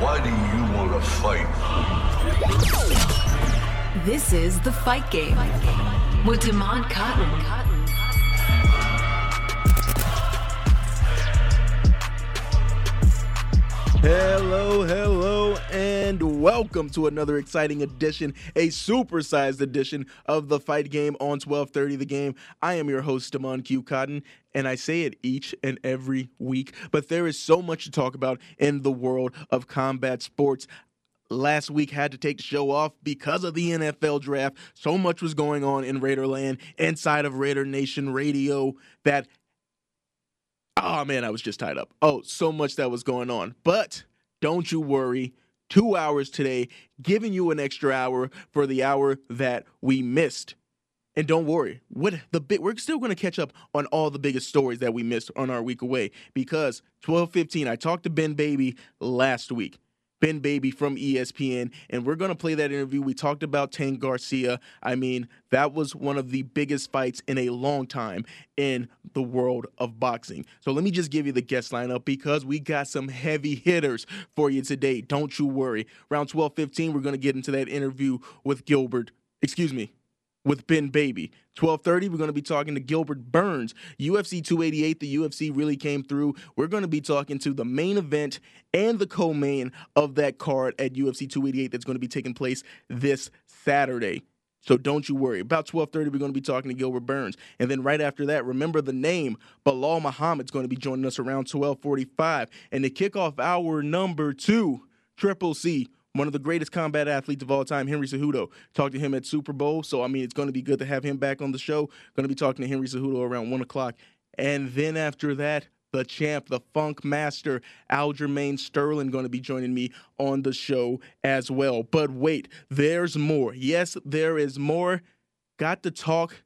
Why do you want to fight? This is The Fight Game with Damon Cotton. Hello, hello, and welcome to another exciting edition, a supersized edition of the Fight Game on 1230 The Game. I am your host, Damon Q. Cotton, and I say it each and every week, but there is so much to talk about in the world of combat sports last week had to take the show off because of the NFL draft. So much was going on in Raiderland inside of Raider Nation Radio that Oh man, I was just tied up. Oh, so much that was going on. But don't you worry. Two hours today, giving you an extra hour for the hour that we missed. And don't worry, what the bit we're still going to catch up on all the biggest stories that we missed on our week away because 12:15 I talked to Ben Baby last week. Ben Baby from ESPN, and we're going to play that interview. We talked about Tank Garcia. I mean, that was one of the biggest fights in a long time in the world of boxing. So let me just give you the guest lineup because we got some heavy hitters for you today. Don't you worry. Around 12:15, we're going to get into that interview with Gilbert. Excuse me, with Ben Baby. 12:30 we're going to be talking to Gilbert Burns. UFC 288 the UFC really came through. We're going to be talking to the main event and the co-main of that card at UFC 288 that's going to be taking place this Saturday. So don't you worry. About 12:30 we're going to be talking to Gilbert Burns. And then right after that, remember the name, Belal Muhammad's going to be joining us around 12:45 and to kick off our number 2 Triple C one of the greatest combat athletes of all time, Henry Cejudo. Talked to him at Super Bowl, so I mean, it's going to be good to have him back on the show. Going to be talking to Henry Cejudo around one o'clock, and then after that, the champ, the Funk Master, Aljamain Sterling, going to be joining me on the show as well. But wait, there's more. Yes, there is more. Got to talk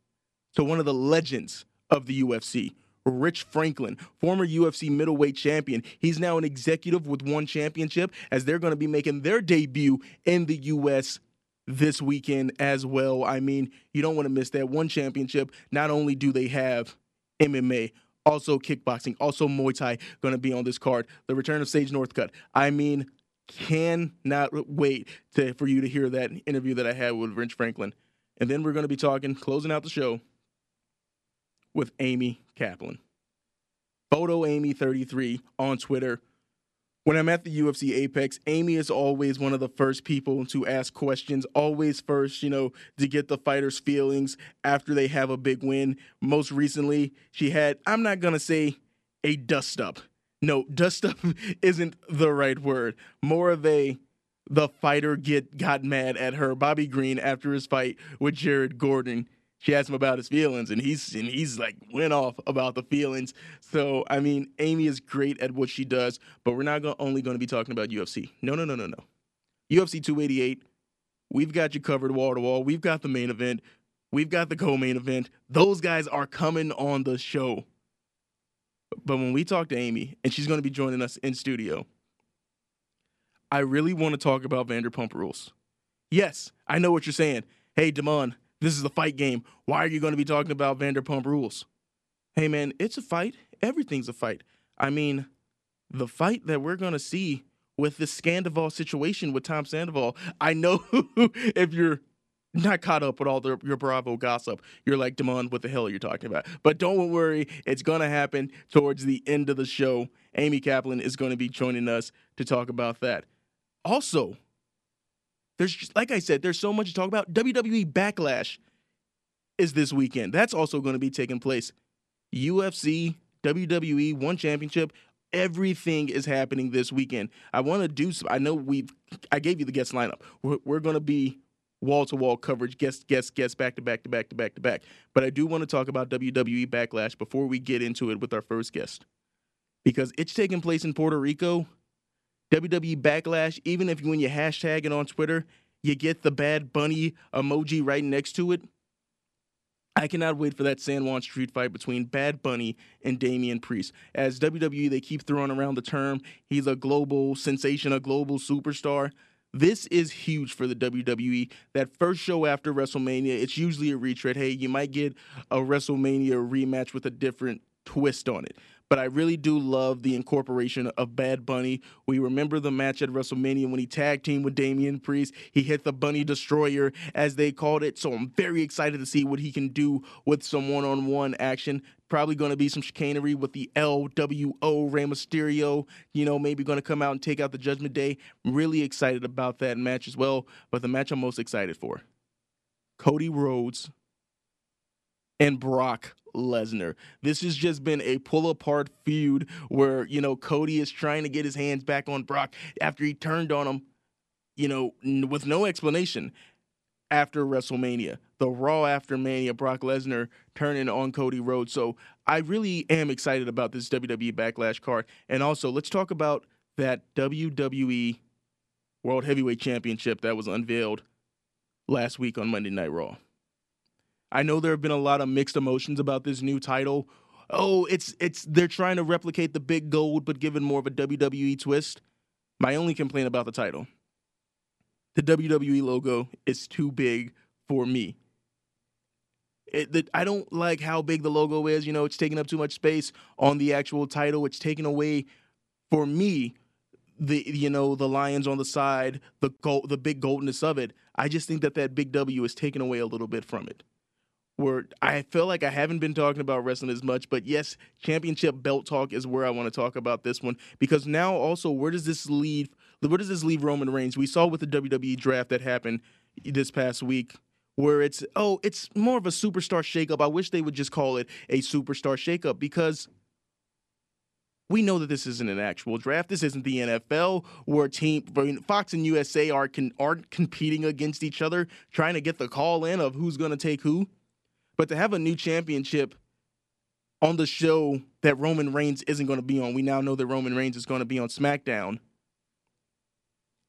to one of the legends of the UFC. Rich Franklin, former UFC middleweight champion. He's now an executive with one championship as they're going to be making their debut in the US this weekend as well. I mean, you don't want to miss that one championship. Not only do they have MMA, also kickboxing, also Muay Thai going to be on this card. The return of Sage Northcutt. I mean, cannot wait to, for you to hear that interview that I had with Rich Franklin. And then we're going to be talking, closing out the show with Amy Kaplan. Photo Amy 33 on Twitter. When I'm at the UFC Apex, Amy is always one of the first people to ask questions, always first, you know, to get the fighters' feelings after they have a big win. Most recently, she had, I'm not going to say a dust up. No, dust up isn't the right word. More of a the fighter get got mad at her, Bobby Green, after his fight with Jared Gordon she asked him about his feelings and he's and he's like went off about the feelings. So i mean amy is great at what she does but we're not go- only going to be talking about ufc no no no no no. Ufc 288 we've got you covered wall to wall. We've got the main event. We've got the co-main event. Those guys are coming on the show. But when we talk to amy and she's going to be joining us in studio i really want to talk about vanderpump rules. Yes i know what you're saying. Hey damon this is the fight game. Why are you going to be talking about Vanderpump Rules? Hey, man, it's a fight. Everything's a fight. I mean, the fight that we're going to see with the Scandoval situation with Tom Sandoval, I know if you're not caught up with all the, your Bravo gossip, you're like, Damon, what the hell are you talking about? But don't worry, it's going to happen towards the end of the show. Amy Kaplan is going to be joining us to talk about that. Also, there's just, like I said, there's so much to talk about. WWE Backlash is this weekend. That's also going to be taking place. UFC, WWE, one championship. Everything is happening this weekend. I want to do. Some, I know we've. I gave you the guest lineup. We're, we're going to be wall to wall coverage, guest, guest, guest, back to back to back to back to back. But I do want to talk about WWE Backlash before we get into it with our first guest, because it's taking place in Puerto Rico WWE Backlash, even if you when you hashtag it on Twitter, you get the bad bunny emoji right next to it. I cannot wait for that San Juan street fight between Bad Bunny and Damian Priest. As WWE, they keep throwing around the term, he's a global sensation, a global superstar. This is huge for the WWE. That first show after WrestleMania, it's usually a retread. Hey, you might get a WrestleMania rematch with a different twist on it. But I really do love the incorporation of Bad Bunny. We remember the match at WrestleMania when he tag teamed with Damian Priest. He hit the Bunny Destroyer, as they called it. So I'm very excited to see what he can do with some one on one action. Probably going to be some chicanery with the LWO Rey Mysterio. You know, maybe going to come out and take out the Judgment Day. really excited about that match as well. But the match I'm most excited for Cody Rhodes and Brock Lesnar. This has just been a pull apart feud where, you know, Cody is trying to get his hands back on Brock after he turned on him, you know, with no explanation after WrestleMania. The Raw after Mania, Brock Lesnar turning on Cody Rhodes. So I really am excited about this WWE Backlash card. And also, let's talk about that WWE World Heavyweight Championship that was unveiled last week on Monday Night Raw. I know there have been a lot of mixed emotions about this new title. Oh, it's it's they're trying to replicate the big gold but given more of a WWE twist. My only complaint about the title. The WWE logo is too big for me. It, the, I don't like how big the logo is. You know, it's taking up too much space on the actual title. It's taking away, for me, the you know the lions on the side, the gold, the big goldness of it. I just think that that big W is taken away a little bit from it where I feel like I haven't been talking about wrestling as much, but yes, championship belt talk is where I want to talk about this one because now also where does this leave? Where does this leave Roman Reigns? We saw with the WWE draft that happened this past week. Where it's oh, it's more of a superstar shakeup. I wish they would just call it a superstar shakeup because we know that this isn't an actual draft. This isn't the NFL where team Fox and USA are can, aren't competing against each other, trying to get the call in of who's going to take who. But to have a new championship on the show that Roman Reigns isn't going to be on, we now know that Roman Reigns is going to be on SmackDown.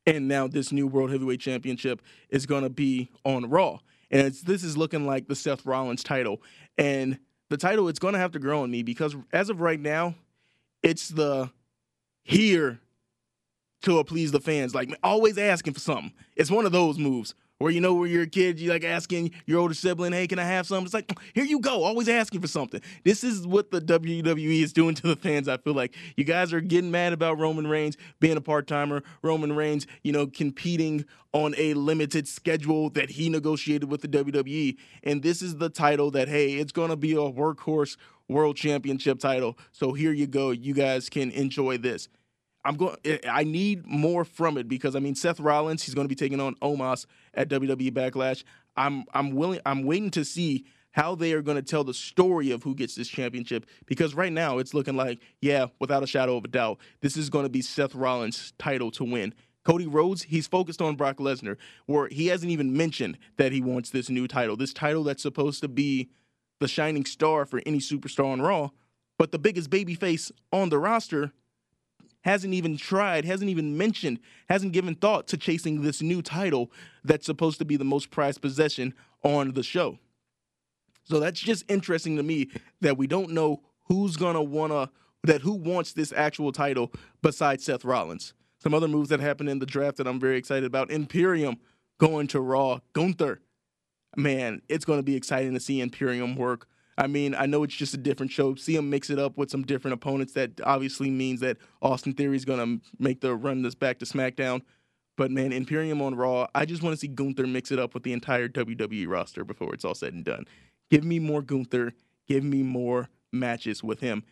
And now this new World Heavyweight Championship is going to be on Raw. And this is looking like the Seth Rollins title. And the title, it's going to have to grow on me because as of right now, it's the here to please the fans. Like always asking for something. It's one of those moves or you know, where you're a kid, you like asking your older sibling, "Hey, can I have something?" It's like, here you go, always asking for something. This is what the WWE is doing to the fans. I feel like you guys are getting mad about Roman Reigns being a part timer. Roman Reigns, you know, competing on a limited schedule that he negotiated with the WWE, and this is the title that hey, it's gonna be a workhorse world championship title. So here you go, you guys can enjoy this. I'm going. Eh, I need more from it because I mean Seth Rollins. He's going to be taking on Omos at WWE Backlash. I'm I'm willing. I'm waiting to see how they are going to tell the story of who gets this championship because right now it's looking like yeah, without a shadow of a doubt, this is going to be Seth Rollins' title to win. Cody Rhodes, he's focused on Brock Lesnar, where he hasn't even mentioned that he wants this new title. This title that's supposed to be the shining star for any superstar on Raw, but the biggest babyface on the roster hasn't even tried, hasn't even mentioned, hasn't given thought to chasing this new title that's supposed to be the most prized possession on the show. So that's just interesting to me that we don't know who's gonna wanna that who wants this actual title besides Seth Rollins. Some other moves that happened in the draft that I'm very excited about. Imperium going to Raw. Gunther. Man, it's gonna be exciting to see Imperium work I mean, I know it's just a different show. See him mix it up with some different opponents. That obviously means that Austin Theory is going to make the run this back to SmackDown. But man, Imperium on Raw, I just want to see Gunther mix it up with the entire WWE roster before it's all said and done. Give me more Gunther. Give me more matches with him.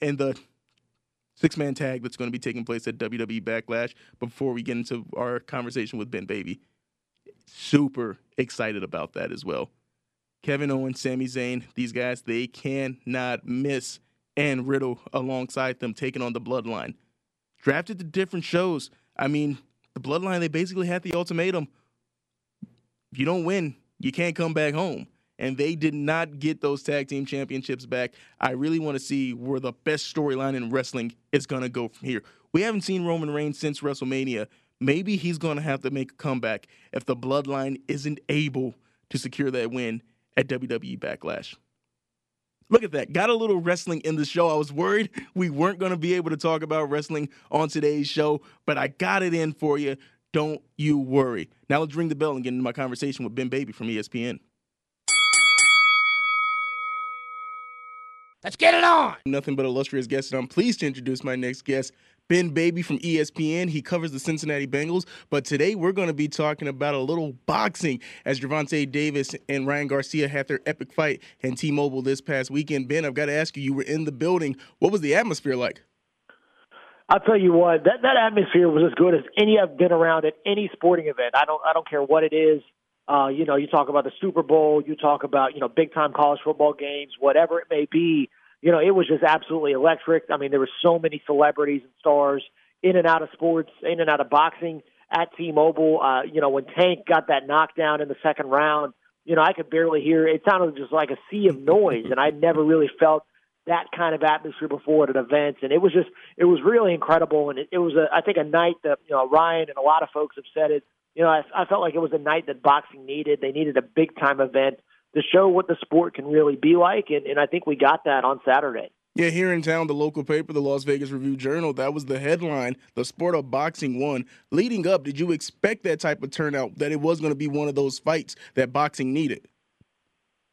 And the six man tag that's going to be taking place at WWE Backlash before we get into our conversation with Ben Baby. Super excited about that as well. Kevin Owens, Sami Zayn, these guys, they cannot miss. And Riddle alongside them taking on the Bloodline. Drafted to different shows. I mean, the Bloodline, they basically had the ultimatum. If you don't win, you can't come back home. And they did not get those tag team championships back. I really want to see where the best storyline in wrestling is going to go from here. We haven't seen Roman Reigns since WrestleMania. Maybe he's going to have to make a comeback if the Bloodline isn't able to secure that win at WWE Backlash. Look at that. Got a little wrestling in the show. I was worried we weren't going to be able to talk about wrestling on today's show, but I got it in for you. Don't you worry. Now let's ring the bell and get into my conversation with Ben Baby from ESPN. Let's get it on. Nothing but illustrious guests, and I'm pleased to introduce my next guest, Ben Baby from ESPN. He covers the Cincinnati Bengals, but today we're going to be talking about a little boxing as Gervonta Davis and Ryan Garcia had their epic fight in T-Mobile this past weekend. Ben, I've got to ask you, you were in the building. What was the atmosphere like? I'll tell you what, that that atmosphere was as good as any I've been around at any sporting event. I don't I don't care what it is. Uh, you know, you talk about the Super Bowl, you talk about, you know, big time college football games, whatever it may be. You know, it was just absolutely electric. I mean, there were so many celebrities and stars in and out of sports, in and out of boxing at T-Mobile. Uh, you know, when Tank got that knockdown in the second round, you know, I could barely hear. It sounded just like a sea of noise, and I never really felt that kind of atmosphere before at an event, and it was just it was really incredible. And it, it was a I think a night that you know Ryan and a lot of folks have said it you know, I, I felt like it was a night that boxing needed. They needed a big time event to show what the sport can really be like, and, and I think we got that on Saturday. Yeah, here in town, the local paper, the Las Vegas Review Journal, that was the headline. The sport of boxing won. Leading up, did you expect that type of turnout? That it was going to be one of those fights that boxing needed?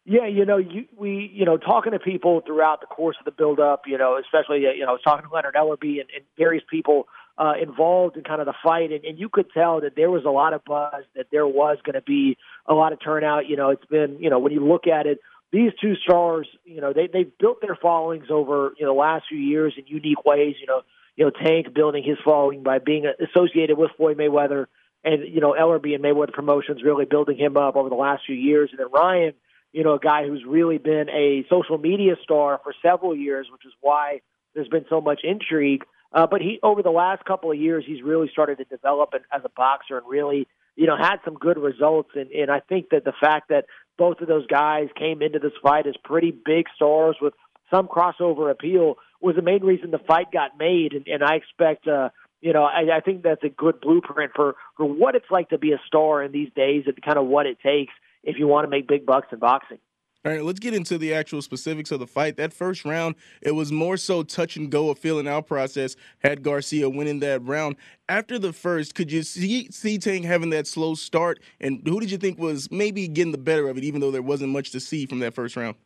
Yeah, you know, you, we, you know, talking to people throughout the course of the build-up, you know, especially, you know, I was talking to Leonard Ellerbe and, and various people uh, involved in kind of the fight, and, and you could tell that there was a lot of buzz, that there was going to be a lot of turnout. You know, it's been, you know, when you look at it, these two stars, you know, they they've built their followings over you know the last few years in unique ways. You know, you know Tank building his following by being associated with Floyd Mayweather, and you know Ellerbe and Mayweather Promotions really building him up over the last few years, and then Ryan, you know, a guy who's really been a social media star for several years, which is why there's been so much intrigue. Uh, but he, over the last couple of years, he's really started to develop as a boxer and really, you know, had some good results. And, and I think that the fact that both of those guys came into this fight as pretty big stars with some crossover appeal was the main reason the fight got made. And, and I expect, uh, you know, I, I think that's a good blueprint for, for what it's like to be a star in these days and kind of what it takes if you want to make big bucks in boxing. All right, let's get into the actual specifics of the fight. That first round, it was more so touch and go, a feeling out process. Had Garcia winning that round. After the first, could you see see Tank having that slow start? And who did you think was maybe getting the better of it, even though there wasn't much to see from that first round?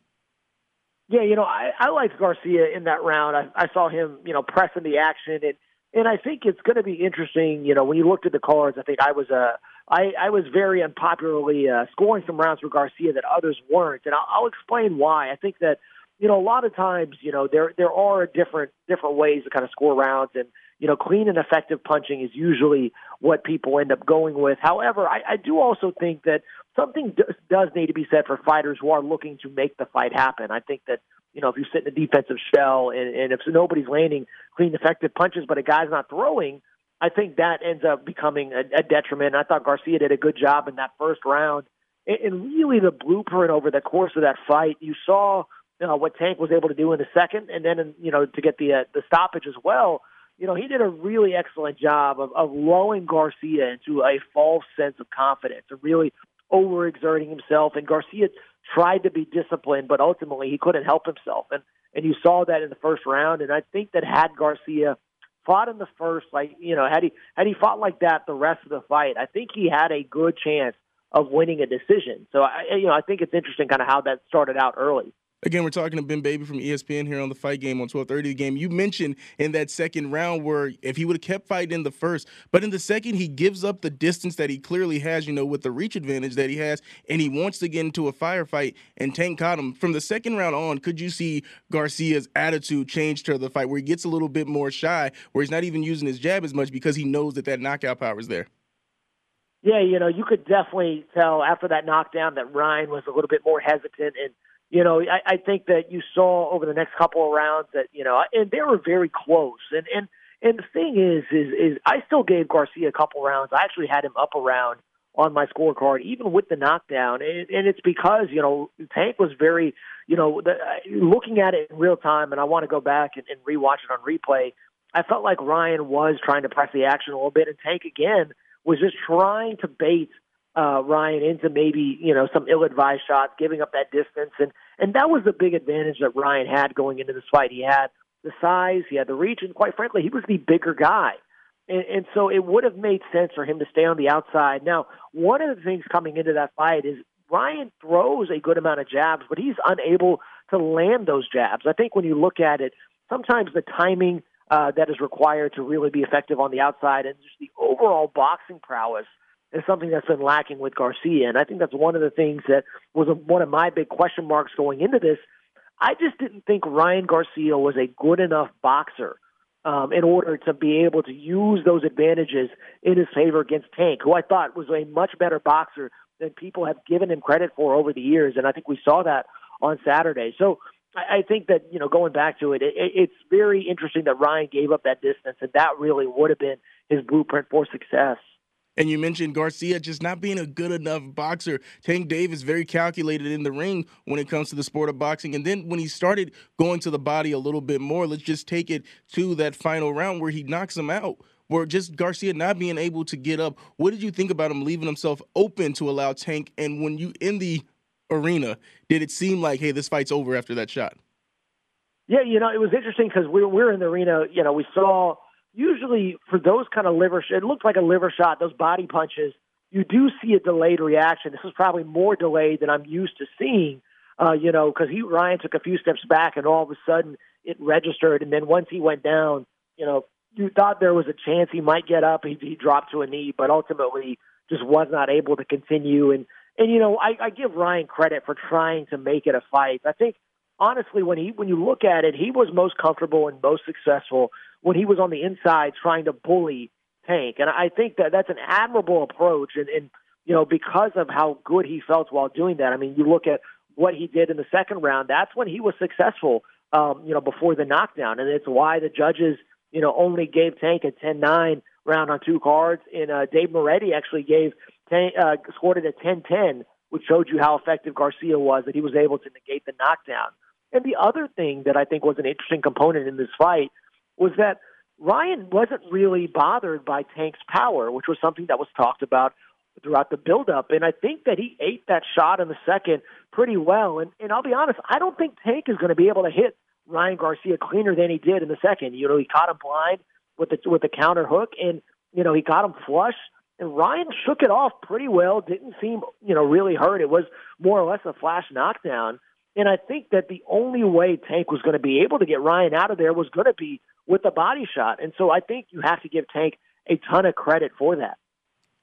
Yeah, you know, I, I liked Garcia in that round. I, I saw him, you know, pressing the action, and and I think it's going to be interesting. You know, when you looked at the cards, I think I was a I, I was very unpopularly uh, scoring some rounds for Garcia that others weren't, and I'll, I'll explain why. I think that you know a lot of times you know there there are different different ways to kind of score rounds, and you know clean and effective punching is usually what people end up going with. However, I, I do also think that something does, does need to be said for fighters who are looking to make the fight happen. I think that you know if you sit in a defensive shell and, and if nobody's landing clean effective punches, but a guy's not throwing I think that ends up becoming a, a detriment. I thought Garcia did a good job in that first round. And, and really, the blueprint over the course of that fight, you saw know, what Tank was able to do in the second, and then you know to get the uh, the stoppage as well. You know, he did a really excellent job of, of lulling Garcia into a false sense of confidence and really overexerting himself. And Garcia tried to be disciplined, but ultimately he couldn't help himself. And and you saw that in the first round. And I think that had Garcia fought in the first, like you know, had he had he fought like that the rest of the fight, I think he had a good chance of winning a decision. So I, you know, I think it's interesting kind of how that started out early. Again, we're talking to Ben Baby from ESPN here on the fight game on 1230 the game. You mentioned in that second round where if he would have kept fighting in the first, but in the second, he gives up the distance that he clearly has, you know, with the reach advantage that he has, and he wants to get into a firefight, and Tank caught him. From the second round on, could you see Garcia's attitude change to the fight where he gets a little bit more shy, where he's not even using his jab as much because he knows that that knockout power is there? Yeah, you know, you could definitely tell after that knockdown that Ryan was a little bit more hesitant and – you know, I, I think that you saw over the next couple of rounds that you know, and they were very close. And and and the thing is, is is I still gave Garcia a couple rounds. I actually had him up around on my scorecard, even with the knockdown, and, and it's because you know Tank was very, you know, the, uh, looking at it in real time, and I want to go back and, and rewatch it on replay. I felt like Ryan was trying to press the action a little bit, and Tank again was just trying to bait uh, Ryan into maybe you know some ill-advised shots, giving up that distance, and and that was the big advantage that Ryan had going into this fight. He had the size, he had the reach, and quite frankly, he was the bigger guy. And, and so it would have made sense for him to stay on the outside. Now, one of the things coming into that fight is Ryan throws a good amount of jabs, but he's unable to land those jabs. I think when you look at it, sometimes the timing uh, that is required to really be effective on the outside and just the overall boxing prowess is something that's been lacking with Garcia. And I think that's one of the things that was a, one of my big question marks going into this. I just didn't think Ryan Garcia was a good enough boxer um, in order to be able to use those advantages in his favor against Tank, who I thought was a much better boxer than people have given him credit for over the years. And I think we saw that on Saturday. So I, think that you know going back to it, it, it's very interesting that Ryan gave up that distance, and that really would have been his blueprint for success. And you mentioned Garcia just not being a good enough boxer. Tank Davis very calculated in the ring when it comes to the sport of boxing. And then when he started going to the body a little bit more, let's just take it to that final round where he knocks him out. Where just Garcia not being able to get up. What did you think about him leaving himself open to allow Tank? And when you in the arena, did it seem like, hey, this fight's over after that shot? Yeah, you know, it was interesting because we we're in the arena. You know, we saw usually for those kind of liver, it looked like a liver shot. Those body punches, you do see a delayed reaction. This was probably more delayed than I'm used to seeing. Uh, you know, because he Ryan took a few steps back, and all of a sudden it registered, and then once he went down, you know, you thought there was a chance he might get up. He, he dropped to a knee, but ultimately just was not able to continue. And and you know, I, I give Ryan credit for trying to make it a fight. I think honestly, when he when you look at it, he was most comfortable and most successful when he was on the inside trying to bully Tank, and I think that that's an admirable approach. And, and you know, because of how good he felt while doing that, I mean, you look at what he did in the second round. That's when he was successful. Um, you know, before the knockdown, and it's why the judges, you know, only gave Tank a 10-9 round on two cards, and uh, Dave Moretti actually gave uh, scored it at 10-10, which showed you how effective Garcia was, that he was able to negate the knockdown. And the other thing that I think was an interesting component in this fight was that Ryan wasn't really bothered by Tank's power, which was something that was talked about throughout the buildup. And I think that he ate that shot in the second pretty well. And, and I'll be honest, I don't think Tank is going to be able to hit Ryan Garcia cleaner than he did in the second. You know, he caught him blind with the with the counter hook, and you know he got him flush. And Ryan shook it off pretty well. Didn't seem, you know, really hurt. It was more or less a flash knockdown. And I think that the only way Tank was going to be able to get Ryan out of there was going to be with a body shot. And so I think you have to give Tank a ton of credit for that.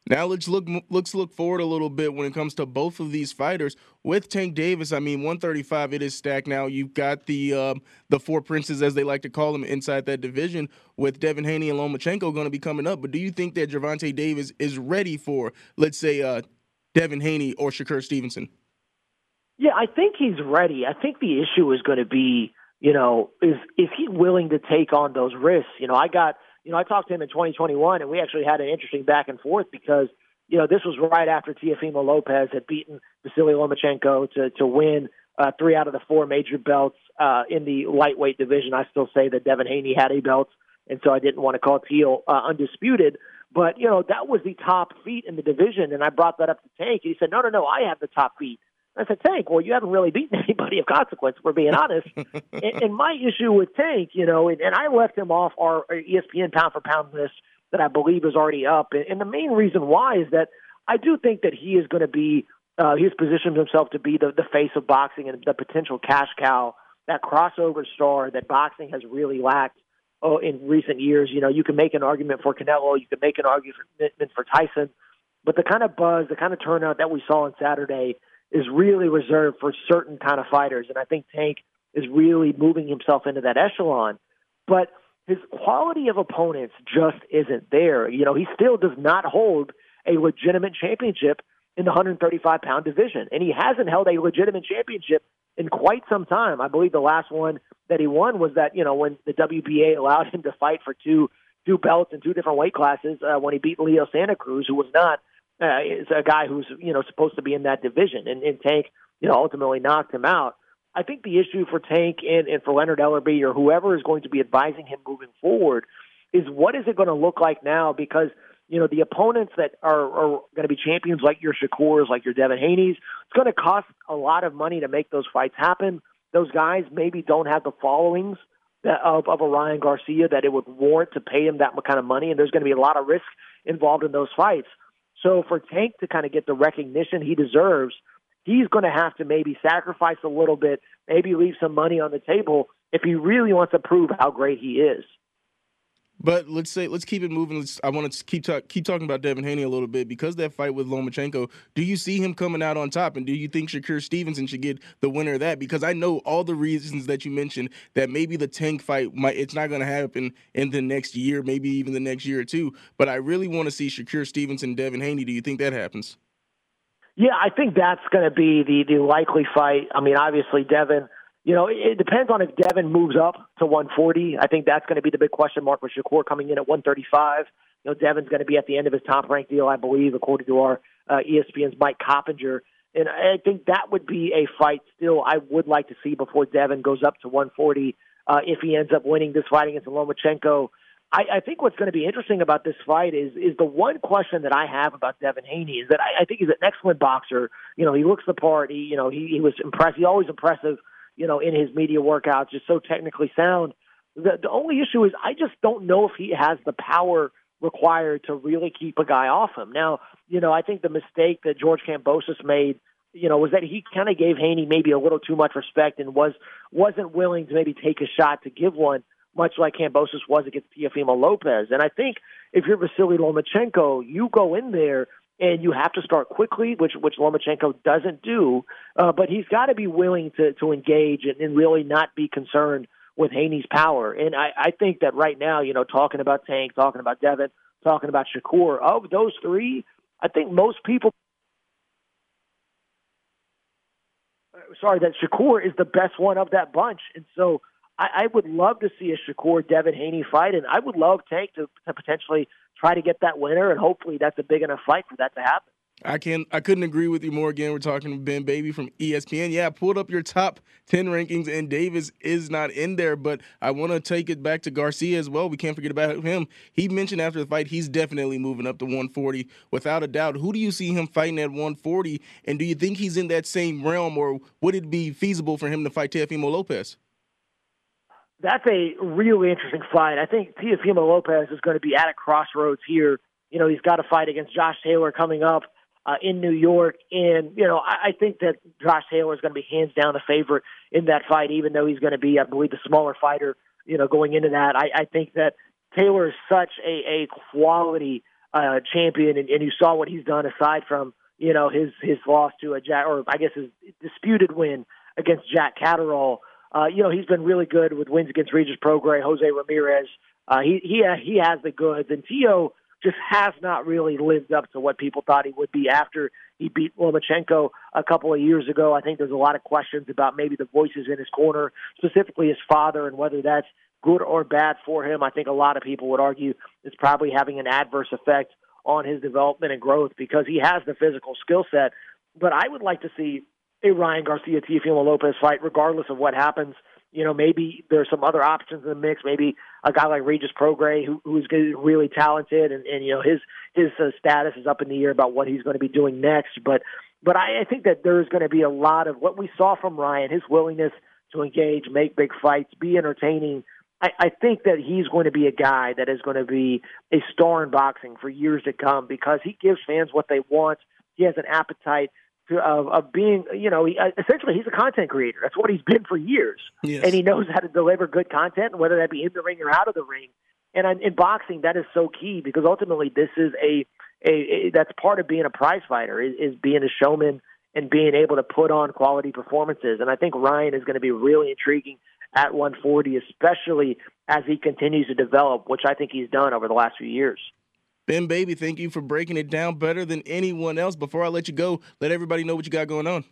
Now let's look let's look forward a little bit when it comes to both of these fighters. With Tank Davis, I mean, 135 it is stacked now. You've got the um, the four princes, as they like to call them, inside that division. With Devin Haney and Lomachenko going to be coming up, but do you think that Gervonta Davis is ready for, let's say, uh, Devin Haney or Shakur Stevenson? Yeah, I think he's ready. I think the issue is going to be, you know, is is he willing to take on those risks? You know, I got you know, I talked to him in 2021, and we actually had an interesting back and forth because, you know, this was right after Teofimo Lopez had beaten Vasily Lomachenko to to win uh, three out of the four major belts uh, in the lightweight division. I still say that Devin Haney had a belt, and so I didn't want to call Teo uh, undisputed. But you know, that was the top feat in the division, and I brought that up to Tank. And he said, "No, no, no, I have the top feat." I said, Tank, well, you haven't really beaten anybody of consequence, for being honest. and, and my issue with Tank, you know, and, and I left him off our ESPN pound for pound list that I believe is already up. And, and the main reason why is that I do think that he is going to be, uh, he's positioned himself to be the, the face of boxing and the potential cash cow, that crossover star that boxing has really lacked oh, in recent years. You know, you can make an argument for Canelo, you can make an argument for Tyson, but the kind of buzz, the kind of turnout that we saw on Saturday – is really reserved for certain kind of fighters, and I think Tank is really moving himself into that echelon. But his quality of opponents just isn't there. You know, he still does not hold a legitimate championship in the 135 pound division, and he hasn't held a legitimate championship in quite some time. I believe the last one that he won was that you know when the WBA allowed him to fight for two two belts in two different weight classes uh, when he beat Leo Santa Cruz, who was not uh, is a guy who's you know supposed to be in that division, and, and Tank you know ultimately knocked him out. I think the issue for Tank and, and for Leonard Ellerbe or whoever is going to be advising him moving forward is what is it going to look like now? Because you know the opponents that are, are going to be champions like your Shakurs, like your Devin Haney's, it's going to cost a lot of money to make those fights happen. Those guys maybe don't have the followings that, of, of a Ryan Garcia that it would warrant to pay him that kind of money, and there's going to be a lot of risk involved in those fights. So for Tank to kind of get the recognition he deserves, he's going to have to maybe sacrifice a little bit, maybe leave some money on the table if he really wants to prove how great he is. But let's say let's keep it moving. Let's, I want to keep talk, keep talking about Devin Haney a little bit because that fight with Lomachenko. Do you see him coming out on top, and do you think Shakur Stevenson should get the winner of that? Because I know all the reasons that you mentioned that maybe the Tank fight might it's not going to happen in the next year, maybe even the next year or two. But I really want to see Shakur Stevenson, Devin Haney. Do you think that happens? Yeah, I think that's going to be the the likely fight. I mean, obviously Devin you know, it depends on if Devin moves up to 140. I think that's going to be the big question mark with Shakur coming in at 135. You know, Devin's going to be at the end of his top ranked deal, I believe, according to our uh, ESPN's Mike Coppinger. And I think that would be a fight still I would like to see before Devin goes up to 140 uh, if he ends up winning this fight against Lomachenko. I, I think what's going to be interesting about this fight is is the one question that I have about Devin Haney is that I, I think he's an excellent boxer. You know, he looks the part. He, you know, he, he was impressive. He always impressive you know, in his media workouts, just so technically sound. The, the only issue is I just don't know if he has the power required to really keep a guy off him. Now, you know, I think the mistake that George Kambosos made, you know, was that he kind of gave Haney maybe a little too much respect and was wasn't willing to maybe take a shot to give one, much like Kambosos was against Teofimo Lopez. And I think if you're Vasily Lomachenko, you go in there and you have to start quickly, which which Lomachenko doesn't do. Uh, but he's got to be willing to to engage and, and really not be concerned with Haney's power. And I, I think that right now, you know, talking about Tank, talking about Devin, talking about Shakur, of those three, I think most people. Sorry, that Shakur is the best one of that bunch, and so I, I would love to see a Shakur Devin Haney fight, and I would love Tank to, to potentially try to get that winner, and hopefully that's a big enough fight for that to happen. I can I couldn't agree with you more. Again, we're talking to Ben Baby from ESPN. Yeah, I pulled up your top ten rankings, and Davis is not in there. But I want to take it back to Garcia as well. We can't forget about him. He mentioned after the fight he's definitely moving up to 140 without a doubt. Who do you see him fighting at 140? And do you think he's in that same realm, or would it be feasible for him to fight Teofimo Lopez? That's a really interesting fight. I think Teofimo Lopez is going to be at a crossroads here. You know, he's got a fight against Josh Taylor coming up uh, in New York, and you know, I, I think that Josh Taylor is going to be hands down the favorite in that fight, even though he's going to be, I believe, the smaller fighter. You know, going into that, I, I think that Taylor is such a, a quality uh, champion, and, and you saw what he's done aside from you know his his loss to a Jack, or I guess his disputed win against Jack Catterall uh, you know, he's been really good with wins against Regis Prograis, Jose Ramirez. Uh, he he he has the goods, and Teo just has not really lived up to what people thought he would be after he beat Lomachenko a couple of years ago. I think there's a lot of questions about maybe the voices in his corner, specifically his father, and whether that's good or bad for him. I think a lot of people would argue it's probably having an adverse effect on his development and growth because he has the physical skill set. But I would like to see a Ryan Garcia Teofimo Lopez fight, regardless of what happens. You know, maybe there's some other options in the mix. Maybe a guy like Regis Prograis, who, who's really talented, and, and you know his his uh, status is up in the air about what he's going to be doing next. But but I, I think that there's going to be a lot of what we saw from Ryan, his willingness to engage, make big fights, be entertaining. I, I think that he's going to be a guy that is going to be a star in boxing for years to come because he gives fans what they want. He has an appetite of, of being, you know, he, uh, essentially he's a content creator. That's what he's been for years, yes. and he knows how to deliver good content, whether that be in the ring or out of the ring. And in boxing, that is so key because ultimately this is a, a, a that's part of being a prize fighter is, is being a showman and being able to put on quality performances. And I think Ryan is going to be really intriguing at 140, especially as he continues to develop, which I think he's done over the last few years. Ben Baby, thank you for breaking it down better than anyone else. Before I let you go, let everybody know what you got going on.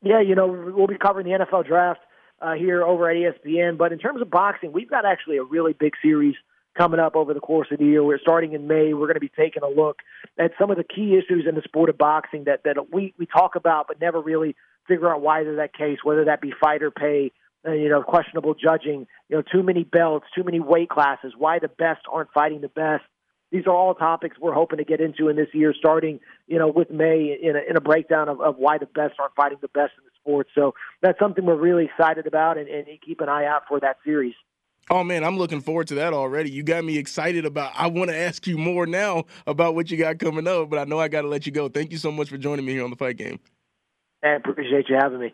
Yeah, you know, we'll be covering the NFL draft uh, here over at ESPN. But in terms of boxing, we've got actually a really big series coming up over the course of the year. We're starting in May. We're going to be taking a look at some of the key issues in the sport of boxing that, that we, we talk about but never really figure out why is that case, whether that be fighter pay, uh, you know, questionable judging, you know, too many belts, too many weight classes, why the best aren't fighting the best these are all topics we're hoping to get into in this year, starting you know with May in a, in a breakdown of, of why the best aren't fighting the best in the sport. So that's something we're really excited about, and, and keep an eye out for that series. Oh man, I'm looking forward to that already. You got me excited about. I want to ask you more now about what you got coming up, but I know I got to let you go. Thank you so much for joining me here on the Fight Game. I appreciate you having me.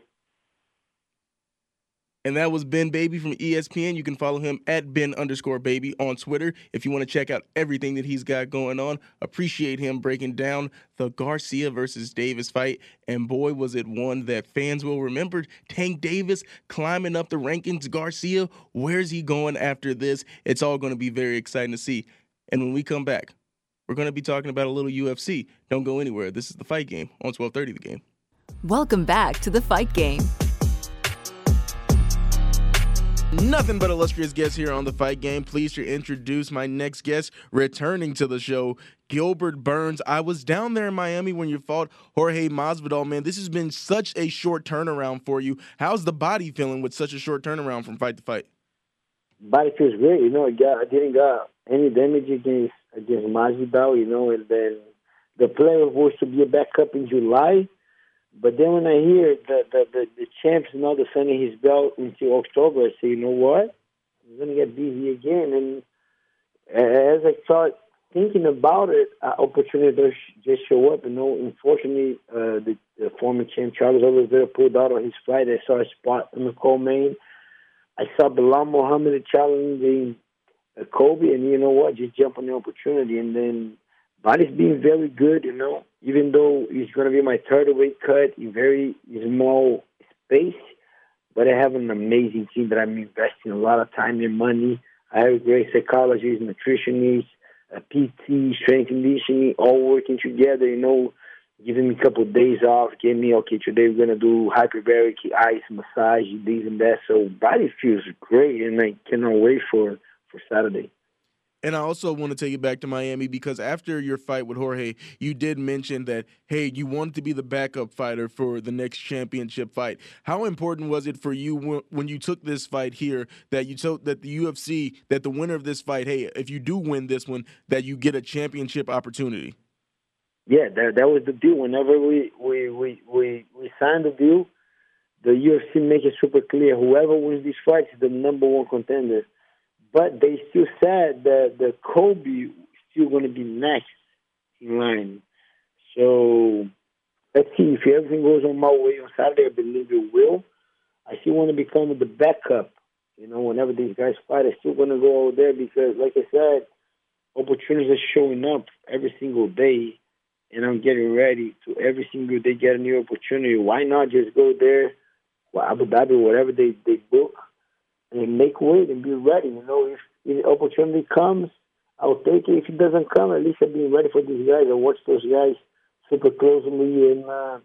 And that was Ben Baby from ESPN. You can follow him at Ben underscore baby on Twitter if you want to check out everything that he's got going on. Appreciate him breaking down the Garcia versus Davis fight. And boy, was it one that fans will remember. Tank Davis climbing up the rankings. Garcia, where's he going after this? It's all going to be very exciting to see. And when we come back, we're going to be talking about a little UFC. Don't go anywhere. This is the fight game on 1230 the game. Welcome back to the fight game. Nothing but illustrious guests here on the fight game. Pleased to introduce my next guest, returning to the show, Gilbert Burns. I was down there in Miami when you fought Jorge Masvidal. Man, this has been such a short turnaround for you. How's the body feeling with such a short turnaround from fight to fight? Body feels great. You know, I, didn't got any damage against against Masvidal. You know, and then the plan was to be a backup in July but then when I hear that the, the, the champ's not defending his belt until October, I say, you know what? I'm going to get busy again. And as I start thinking about it, uh, opportunity just show up. You know, unfortunately, uh, the, the former champ Charles Oliveira pulled out on his fight. I saw a spot in the co-main. I saw Belal Muhammad challenging uh, Colby, and you know what? Just jump on the opportunity. And then body's being very good, you know, even though it's to be my third weight cut in very small space. But I have an amazing team that I'm investing a lot of time and money. I have great psychologists, nutritionists, a PT, strength conditioning, all working together, you know, giving me a couple of days off, giving me, okay, today we're going to do hyperbaric ice massage, this and that. So body feels great, and I cannot wait for, for Saturday. And I also want to take it back to Miami because after your fight with Jorge, you did mention that, hey, you wanted to be the backup fighter for the next championship fight. How important was it for you when you took this fight here that you told that the UFC, that the winner of this fight, hey, if you do win this one, that you get a championship opportunity? Yeah, that, that was the deal. Whenever we, we, we, we, we signed the deal, the UFC make it super clear whoever wins this fight is the number one contender but they still said that the Colby still going to be next in line. So let's see if everything goes on my way on Saturday. I believe it will. I still want to become the backup. You know, whenever these guys fight, I still want to go over there because, like I said, opportunities are showing up every single day, and I'm getting ready to every single day get a new opportunity. Why not just go there, Abu Dhabi, whatever they they book, and make weight and be ready. You know, if, if the opportunity comes, I'll take it. If it doesn't come, at least I'll be ready for these guys. I watch those guys super closely, and uh,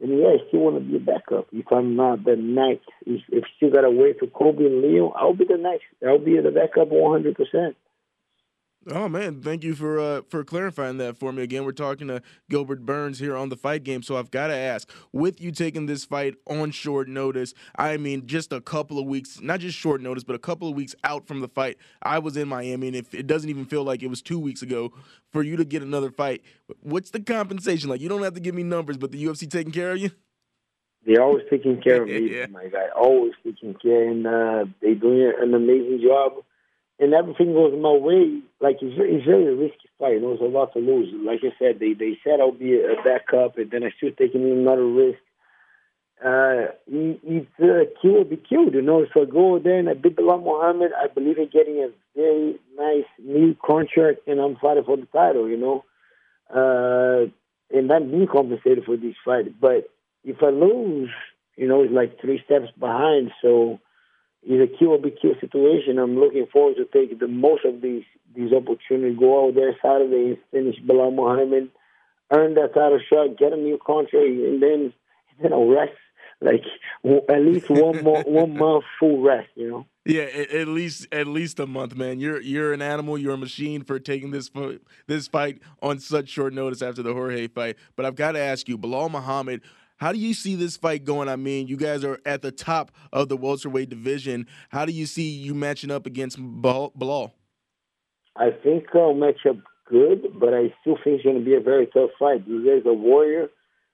and yeah, I still want to be a backup. If I'm not the next, if, if still got to wait for Colby and Leo, I'll be the next. I'll be the backup 100 percent. Oh man, thank you for uh, for clarifying that for me again. We're talking to Gilbert Burns here on the fight game, so I've got to ask: with you taking this fight on short notice, I mean, just a couple of weeks, not just short notice, but a couple of weeks out from the fight, I was in Miami, and if it doesn't even feel like it was two weeks ago for you to get another fight, what's the compensation like? You don't have to give me numbers, but the UFC taking care of you. They're always taking care of me, yeah. my guy. Always taking care, and uh, they're doing an amazing job and everything goes my way, like it's, it's very risky fight. There's a lot to lose. Like I said, they they said I'll be a backup, and then I still taking another risk. Uh, it's uh, kill be killed, you know. So I go there and I beat Belal Muhammad. I believe in getting a very nice new contract, and I'm fighting for the title, you know. Uh, and I'm being compensated for this fight. But if I lose, you know, it's like three steps behind. So it's a kill or be killed situation. I'm looking forward to take the most of these these opportunities. Go out there Saturday and finish Belal Muhammad, earn that title shot, get a new contract, and then then I'll rest like at least one more one month full rest. You know. Yeah, at least at least a month, man. You're you're an animal. You're a machine for taking this this fight on such short notice after the Jorge fight. But I've got to ask you, Belal Muhammad how do you see this fight going? I mean, you guys are at the top of the welterweight division. How do you see you matching up against Belal? I think I'll match up good, but I still think it's going to be a very tough fight. He's a warrior.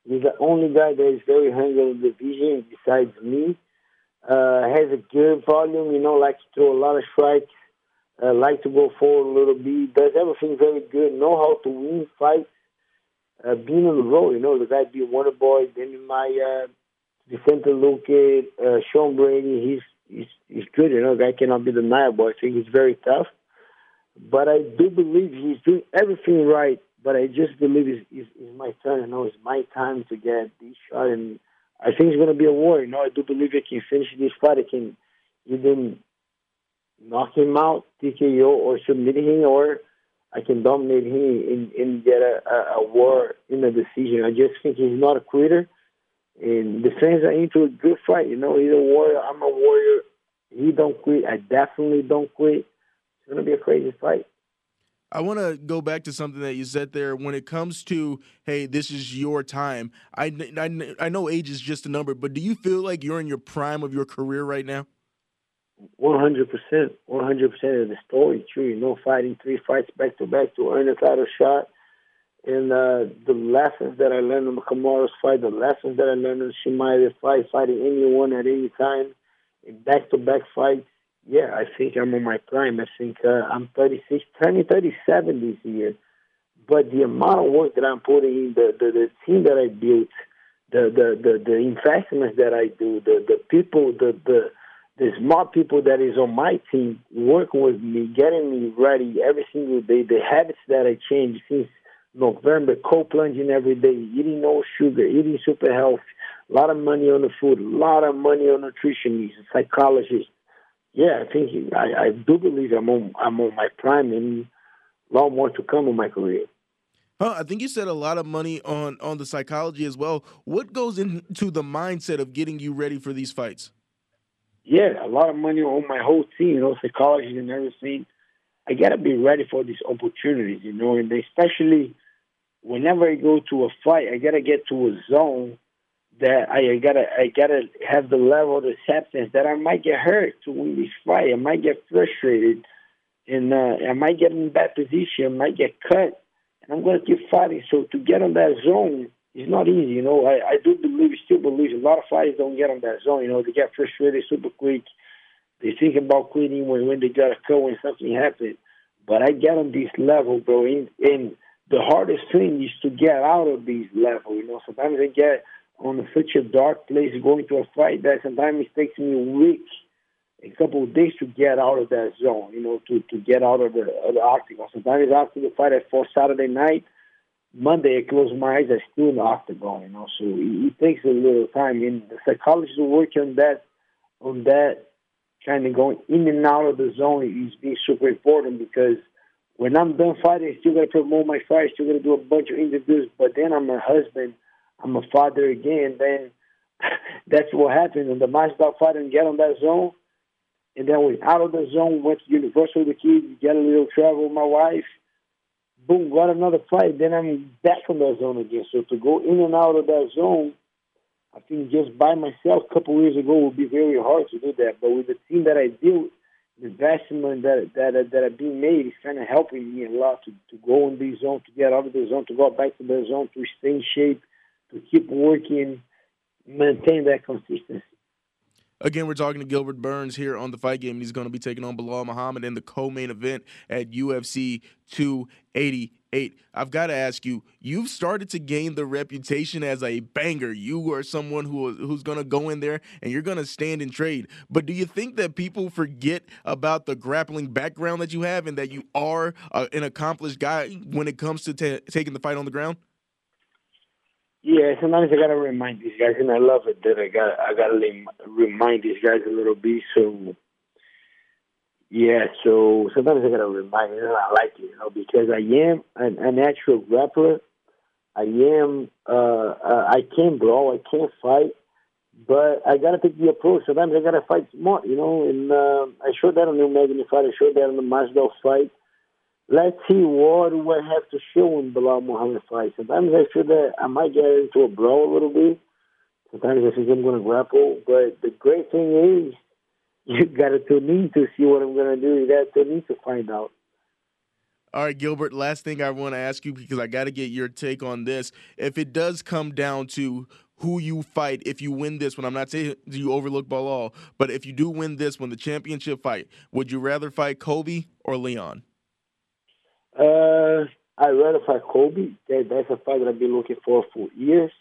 He's the only guy that is very hungry in the division besides me. Uh, has a good volume, you know, likes to throw a lot of strikes, uh, like to go forward a little bit, does everything very good, know how to win fights uh, being on the road. You know, the guy being Wonderboy, then my uh, Vicente Luque, uh, Sean Brady. He's he's he's good. You know, the guy cannot be deniable. I think he's very tough. But I do believe he's doing everything right. But I just believe it's, it's, it's my turn. You know, it's my time to get this shot, and I think it's going to be a war. You know, I do believe I can finish this fight. I can either knock him out, TKO, or submit him, or I can dominate him and, and get a, a, a war in a decision. I just think he's not a quitter. And the fans are into a good fight. You know, he's a warrior. I'm a warrior. He don't quit. I definitely don't quit. It's going to be a crazy fight. I want to go back to something that you said there. When it comes to, hey, this is your time. I, I, I know age is just a number, but do you feel like you're in your prime of your career right now? One hundred percent, one hundred percent of the story true. You know, fighting three fights back to back to earn a title shot, and uh, the lessons that I learned in the Kamaru's fight, the lessons that I learned in Chimaev fight, fighting anyone at any time, back to back fights. Yeah, I think I'm in my prime. I think uh, I'm 36, turning 37 this year. But the amount of work that I'm putting in, the the, the team that I built, the the the, the investments that I do, the the people, the the the smart people that is on my team working with me, getting me ready every single day. The habits that I changed since November, cold plunging every day, eating no sugar, eating super healthy, a lot of money on the food, a lot of money on nutritionists, psychologists. Yeah, I think I, I do believe I'm on I'm on my prime and a lot more to come in my career. Huh, I think you said a lot of money on on the psychology as well. What goes into the mindset of getting you ready for these fights? Yeah, a lot of money on my whole team, you know, psychology and everything. I gotta be ready for these opportunities, you know, and especially whenever I go to a fight, I gotta get to a zone that I, gotta I gotta have the level of acceptance that I might get hurt to win this fight. I might get frustrated, and uh, I might get in bad position. I might get cut, and I'm gonna keep fighting. So to get on that zone it's not easy. You know, I, I do believe, still believe, a lot of fighters don't get on that zone. You know, they get frustrated super quick. They think about quitting when, when they got a cut when something happens. But I get on this level, bro. And, and the hardest thing is to get out of this level. You know, sometimes I get on such a dark place going to a fight that sometimes it takes me a week, a couple of days to get out of that zone. You know, to to get out of the, of the octagon. Sometimes after the fight, I fall Saturday night Monday, I close my eyes, I still in the octagon, you know. So it, it takes a little time, and the psychologists working on that, on that kind of going in and out of the zone is being super important because when I'm done fighting, I still got to promote my fight, still got to do a bunch of interviews. But then I'm a husband, I'm a father again. Then that's what happens. And the Masvidal fight and get on that zone, and then we out of the zone, went to Universal with the kids, get a little travel with my wife boom, got another fight, then I'm back in that zone again. So to go in and out of that zone, I think just by myself a couple years ago would be very hard to do that. But with the team that I built, the investment that that that are being made is kind of helping me a lot to, to go in the zone, to get out of the zone, to go back to the zone, to stay in shape, to keep working, maintain that consistency. Again, we're talking to Gilbert Burns here on the fight game, and he's going to be taking on Belal Muhammad in the co-main event at UFC 288. I've got to ask you, you've started to gain the reputation as a banger. You are someone who who's going to go in there and you're going to stand and trade. But do you think that people forget about the grappling background that you have and that you are an accomplished guy when it comes to taking the fight on the ground? Yeah, sometimes I gotta remind these guys, and I love it that I got I gotta remind these guys a little bit. So yeah, so sometimes I gotta remind them. I like it, you know, because I am an, a natural grappler. I am. Uh, uh, I can brawl. I can fight, but I gotta take the approach. Sometimes I gotta fight smart, you know. And uh, I showed that on the Magny fight. I showed that on the Masvidal fight let's see what I have to show in Belal Muhammad fight. Sometimes I feel that I might get into a brawl a little bit. Sometimes I think I'm going to grapple. But the great thing is, you got to tune in to see what I'm going to do. You got to tune in to find out. All right, Gilbert, last thing I want to ask you because I got to get your take on this. If it does come down to who you fight if you win this one. I'm not saying you overlook Belal, but if you do win this one, the championship fight, would you rather fight Colby or Leon? Uh, I'd rather fight Colby. That, that's a fight that I've been looking for for years.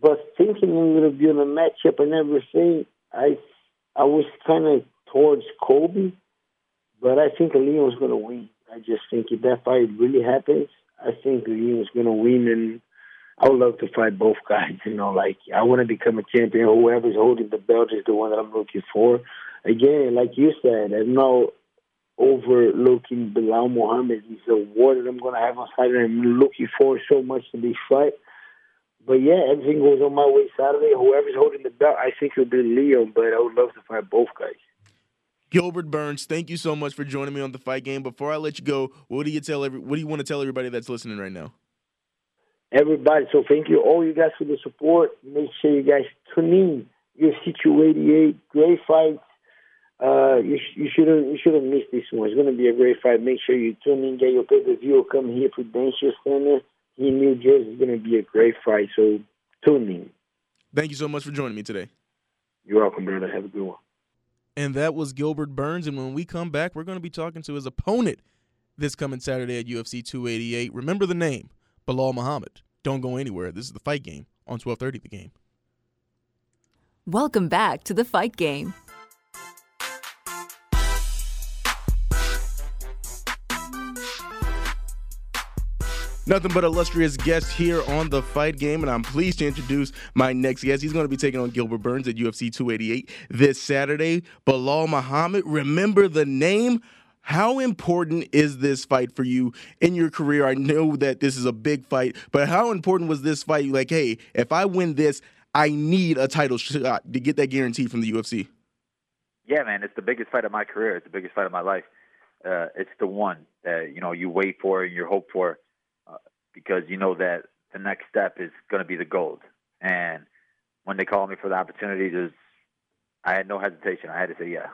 But thinking going to be on a matchup and everything, I I was kind of towards Colby, but I think Leon's going to win. I just think if that fight really happens, I think Leon's going to win, and I would love to fight both guys. You know, like I want to become a champion. Whoever's holding the belt is the one that I'm looking for. Again, like you said, I'm not overlooking Belal Muhammad. He's a war that I'm going to have on Saturday. I'm looking forward so much to this fight. But yeah, everything goes on my way Saturday. Whoever's holding the belt, I think it'll be Leon, but I would love to fight both guys. Gilbert Burns, thank you so much for joining me on the fight game. Before I let you go, what do you tell every what do you want to tell everybody that's listening right now? Everybody, so thank you all you guys for the support. Make sure you guys tune in. UFC 288, great fights. Uh, you, sh- you shouldn't you shouldn't miss this one. It's going to be a great fight. Make sure you tune in, get your pay per view, come here Prudential Center in New Jersey. It's going to be a great fight. So tune in. Thank you so much for joining me today. You're welcome, brother. Have a good one. And that was Gilbert Burns. And when we come back, we're going to be talking to his opponent this coming Saturday at UFC 288. Remember the name, Belal Muhammad. Don't go anywhere. This is the fight game on 1230 The Game. Welcome back to the fight game. Nothing but illustrious guest here on the fight game, and I'm pleased to introduce my next guest. He's going to be taking on Gilbert Burns at UFC 288 this Saturday. Belal Muhammad, remember the name? How important is this fight for you in your career? I know that this is a big fight, but how important was this fight? Like, hey, if I win this, I need a title shot to get that guarantee from the UFC. Yeah, man, it's the biggest fight of my career. It's the biggest fight of my life. Uh, it's the one that you know you wait for and you hope for because you know that the next step is going to be the gold. And when they called me for the opportunity, just I had no hesitation. I had to say yeah.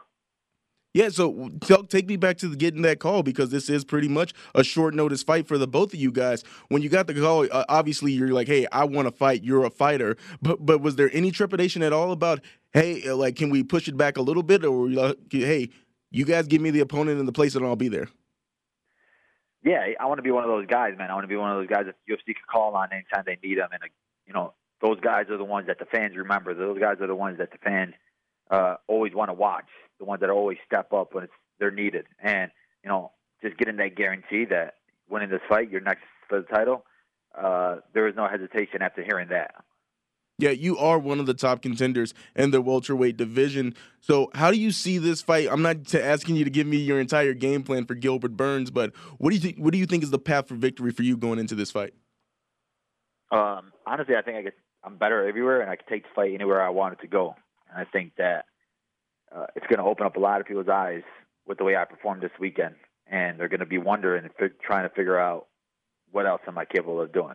Yeah, so take me back to getting that call because this is pretty much a short notice fight for the both of you guys. When you got the call, uh, obviously you're like, "Hey, I want to fight. You're a fighter." But but was there any trepidation at all about, "Hey, like, can we push it back a little bit?" Or "Hey, you guys give me the opponent and the place, and I'll be there." Yeah, I want to be one of those guys, man. I want to be one of those guys that UFC could call on anytime they need them, and uh, you know, those guys are the ones that the fans remember. Those guys are the ones that the fans uh, always want to watch. The ones that always step up when it's they're needed, and you know, just getting that guarantee that winning this fight, you're next for the title. Uh, there is no hesitation after hearing that. Yeah, you are one of the top contenders in the welterweight division. So, how do you see this fight? I'm not t- asking you to give me your entire game plan for Gilbert Burns, but what do you think? What do you think is the path for victory for you going into this fight? Um, honestly, I think I get I'm better everywhere, and I can take the fight anywhere I want it to go. And I think that uh, it's going to open up a lot of people's eyes with the way I performed this weekend, and they're going to be wondering and trying to figure out what else am I capable of doing.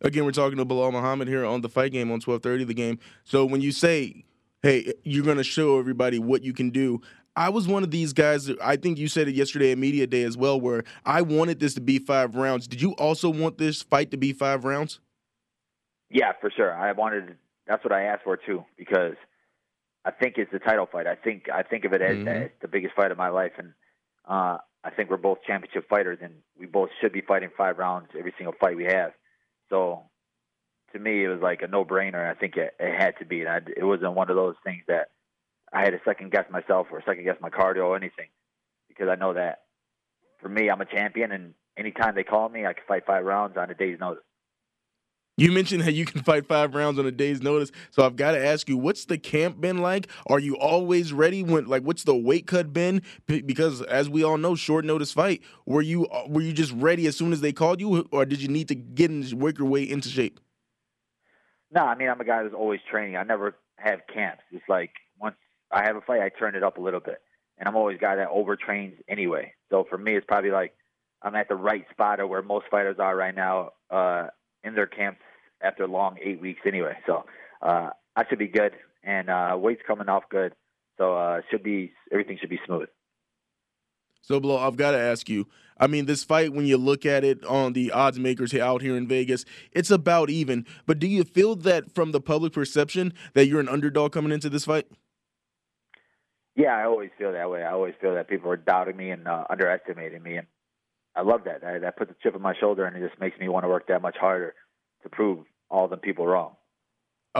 Again, we're talking to Belal Muhammad here on the fight game on 1230 the game. So when you say, hey, you're going to show everybody what you can do, I was one of these guys, I think you said it yesterday at Media Day as well, where I wanted this to be five rounds. Did you also want this fight to be five rounds? Yeah, for sure. I wanted that's what I asked for too, because I think it's the title fight. I think I think of it as, Mhm. as the biggest fight of my life, and uh, I think we're both championship fighters, and we both should be fighting five rounds every single fight we have. So, to me, it was like a no-brainer. I think it, it had to be. And I, it wasn't one of those things that I had to second guess myself or second guess my cardio or anything, because I know that for me, I'm a champion, and anytime they call me, I can fight five rounds on a day's notice. You mentioned that you can fight five rounds on a day's notice. So I've got to ask you, what's the camp been like? Are you always ready? When like, what's the weight cut been? Because as we all know, short notice fight. Were you were you just ready as soon as they called you, or did you need to get in work your way into shape? No, I mean I'm a guy who's always training. I never have camps. It's like once I have a fight, I turn it up a little bit, and I'm always a guy that overtrains anyway. So for me, it's probably like I'm at the right spot of where most fighters are right now uh, in their camps after a long eight weeks anyway. So uh, I should be good, and uh, weight's coming off good. So uh, should be everything should be smooth. So, Belal, I've got to ask you. I mean, this fight, when you look at it on the odds makers out here in Vegas, it's about even. But do you feel that from the public perception that you're an underdog coming into this fight? Yeah, I always feel that way. I always feel that people are doubting me and uh, underestimating me, and I love that. I, that puts a chip on my shoulder, and it just makes me want to work that much harder to prove all the people wrong.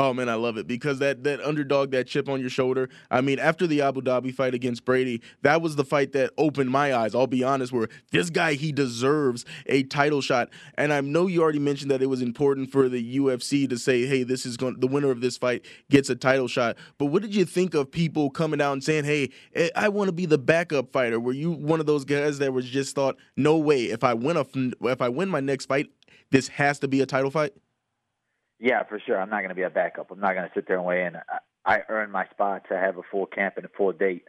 Oh man, I love it because that that underdog, that chip on your shoulder. I mean, after the Abu Dhabi fight against Brady, that was the fight that opened my eyes. I'll be honest, where this guy he deserves a title shot. And I know you already mentioned that it was important for the UFC to say, "Hey, this is going the winner of this fight gets a title shot." But what did you think of people coming out and saying, "Hey, eh, I want to be the backup fighter"? Were you one of those guys that was just thought, "No way! If I win a if I win my next fight, this has to be a title fight"? Yeah, for sure. I'm not going to be a backup. I'm not going to sit there and weigh in. I, I earned my spot to have a full camp and a full date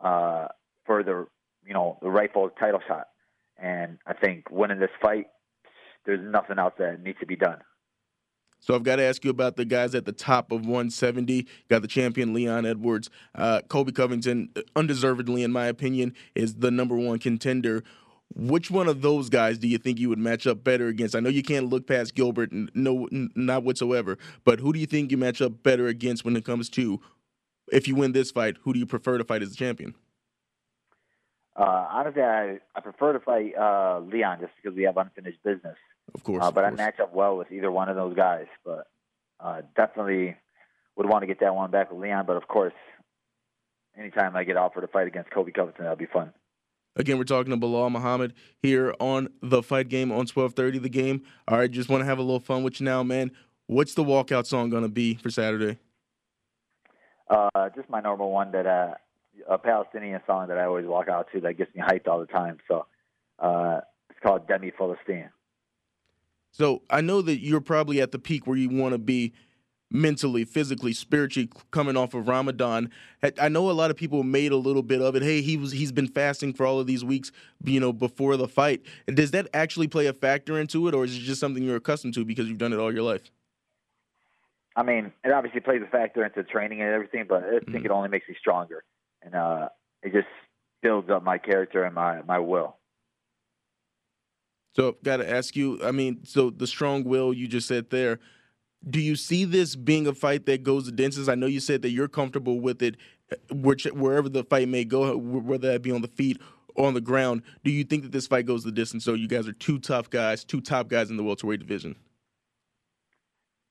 uh, for the you know the rightful title shot. And I think winning this fight, there's nothing else that needs to be done. So I've got to ask you about the guys at the top of 170. Got the champion Leon Edwards. Uh, Colby Covington, undeservedly in my opinion, is the number one contender. Which one of those guys do you think you would match up better against? I know you can't look past Gilbert, no, not whatsoever. But who do you think you match up better against when it comes to if you win this fight? Who do you prefer to fight as a champion? Uh, honestly, I, I prefer to fight uh, Leon just because we have unfinished business. Of course, uh, of but course. I match up well with either one of those guys. But uh, definitely would want to get that one back with Leon. But of course, anytime I get offered a fight against Colby Covington, that'll be fun. Again, we're talking to Belal Muhammad here on the fight game on 1230 the game. All right, just want to have a little fun with you now, man. What's the walkout song going to be for Saturday? Uh, just my normal one that uh, a Palestinian song that I always walk out to that gets me hyped all the time. So uh, it's called Dammi Falastini. So I know that you're probably at the peak where you want to be mentally, physically, spiritually coming off of Ramadan. I know a lot of people made a little bit of it. Hey, he was he's been fasting for all of these weeks, you know, before the fight. Does that actually play a factor into it, or is it just something you're accustomed to because you've done it all your life? I mean, it obviously plays a factor into training and everything, but I think it only makes me stronger, and uh, it just builds up my character and my my will. So, got to ask you. I mean, so the strong will you just said there. Do you see this being a fight that goes the distance? I know you said that you're comfortable with it, which wherever the fight may go, whether that be on the feet or on the ground. Do you think that this fight goes the distance? So you guys are two tough guys, two top guys in the welterweight division.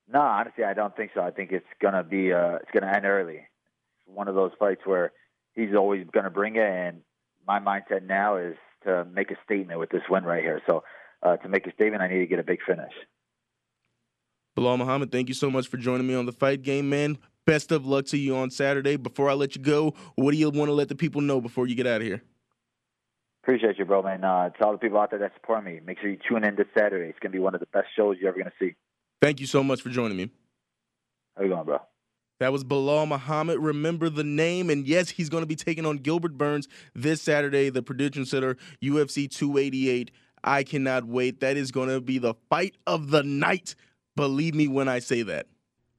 No, honestly, I don't think so. I think it's gonna be uh, it's gonna end early. It's one of those fights where he's always gonna bring it, and my mindset now is to make a statement with this win right here. So uh, to make a statement, I need to get a big finish. Belal Muhammad, thank you so much for joining me on the fight game, man. Best of luck to you on Saturday. Before I let you go, what do you want to let the people know before you get out of here? Appreciate you, bro, man. Uh, to all the people out there that support me, make sure you tune in this Saturday. It's gonna be one of the best shows you're ever gonna see. Thank you so much for joining me. How you going, bro? That was Belal Muhammad. Remember the name. And yes, he's going to be taking on Gilbert Burns this Saturday, the Prudential Center, UFC 288. I cannot wait. That is going to be the fight of the night. Believe me when I say that.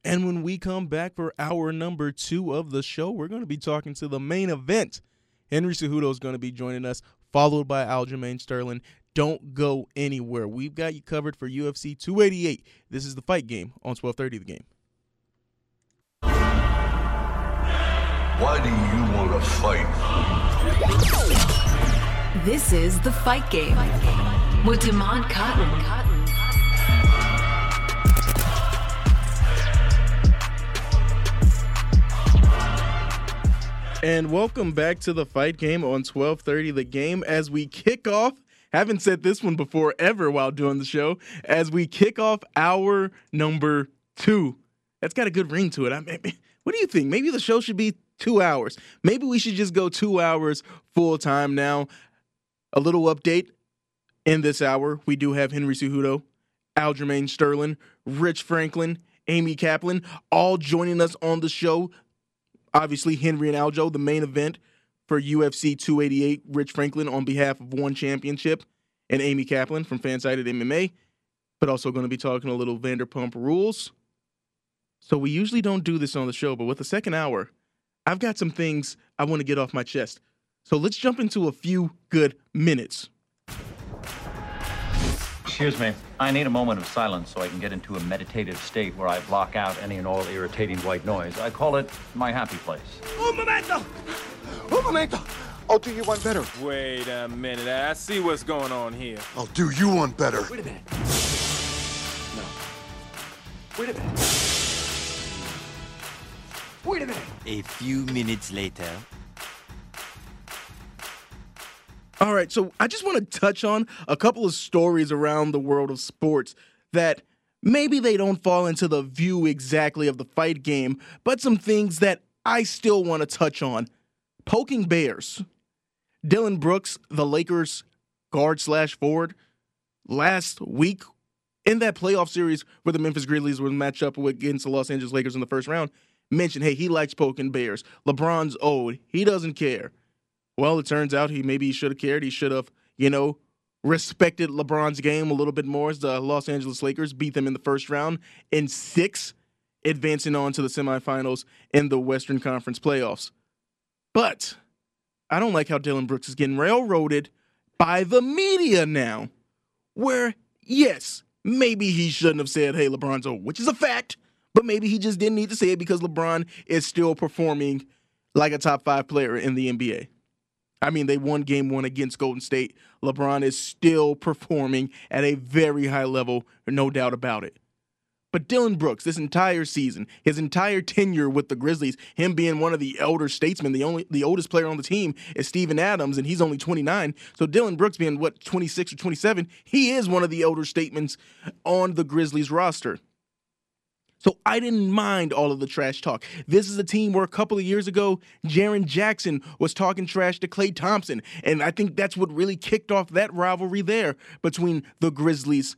And when we come back for hour number two of the show, we're going to be talking to the main event. Henry Cejudo is going to be joining us, followed by Aljamain Sterling. Don't go anywhere. We've got you covered for UFC 288. This is the fight game on 1230 the game. Why do you want to fight? This is The Fight Game with Damon Cotton. And welcome back to the fight game on 1230 the game as we kick off haven't said this one before ever while doing the show as we kick off hour number 2. That's got a good ring to it. I mean, what do you think? Maybe the show should be 2 hours. Maybe we should just go 2 hours full time now. A little update in this hour, we do have Henry Cejudo, Aljamain Sterling, Rich Franklin, Amy Kaplan all joining us on the show obviously Henry and Aljo, the main event for UFC 288. Rich Franklin on behalf of One Championship, and Amy Kaplan from Fansided MMA. But also going to be talking a little Vanderpump Rules. So we usually don't do this on the show, but with the second hour, I've got some things I want to get off my chest. So let's jump into a few good minutes. Excuse me. I need a moment of silence so I can get into a meditative state where I block out any and all irritating white noise. I call it my happy place. Un momento! Un momento! I'll do you one better. Wait a minute. I see what's going on here. I'll do you one better. Wait a minute. No. Wait a minute. Wait a minute. A few minutes later. All right, so I just want to touch on a couple of stories around the world of sports that maybe they don't fall into the view exactly of the fight game, but some things that I still want to touch on. Poking bears. Dillon Brooks, the Lakers guard slash forward, last week in that playoff series where the Memphis Grizzlies would match up against the Los Angeles Lakers in the first round, mentioned, hey, he likes poking bears. LeBron's old. He doesn't care. Well, it turns out he maybe should have cared. He should have, you know, respected LeBron's game a little bit more as the Los Angeles Lakers beat them in the first round in six, advancing on to the semifinals in the Western Conference playoffs. But I don't like how Dillon Brooks is getting railroaded by the media now, where, yes, maybe he shouldn't have said, hey, LeBron's old, which is a fact, but maybe he just didn't need to say it because LeBron is still performing like a top five player in the NBA. I mean, they won game one against Golden State. LeBron is still performing at a very high level, no doubt about it. But Dillon Brooks, this entire season, his entire tenure with the Grizzlies, him being one of the elder statesmen, the only the oldest player on the team is Steven Adams, and he's only 29. So Dillon Brooks being what 26 or 27, he is one of the elder statements on the Grizzlies roster. So I didn't mind all of the trash talk. This is a team where a couple of years ago, Jaren Jackson was talking trash to Klay Thompson. And I think that's what really kicked off that rivalry there between the Grizzlies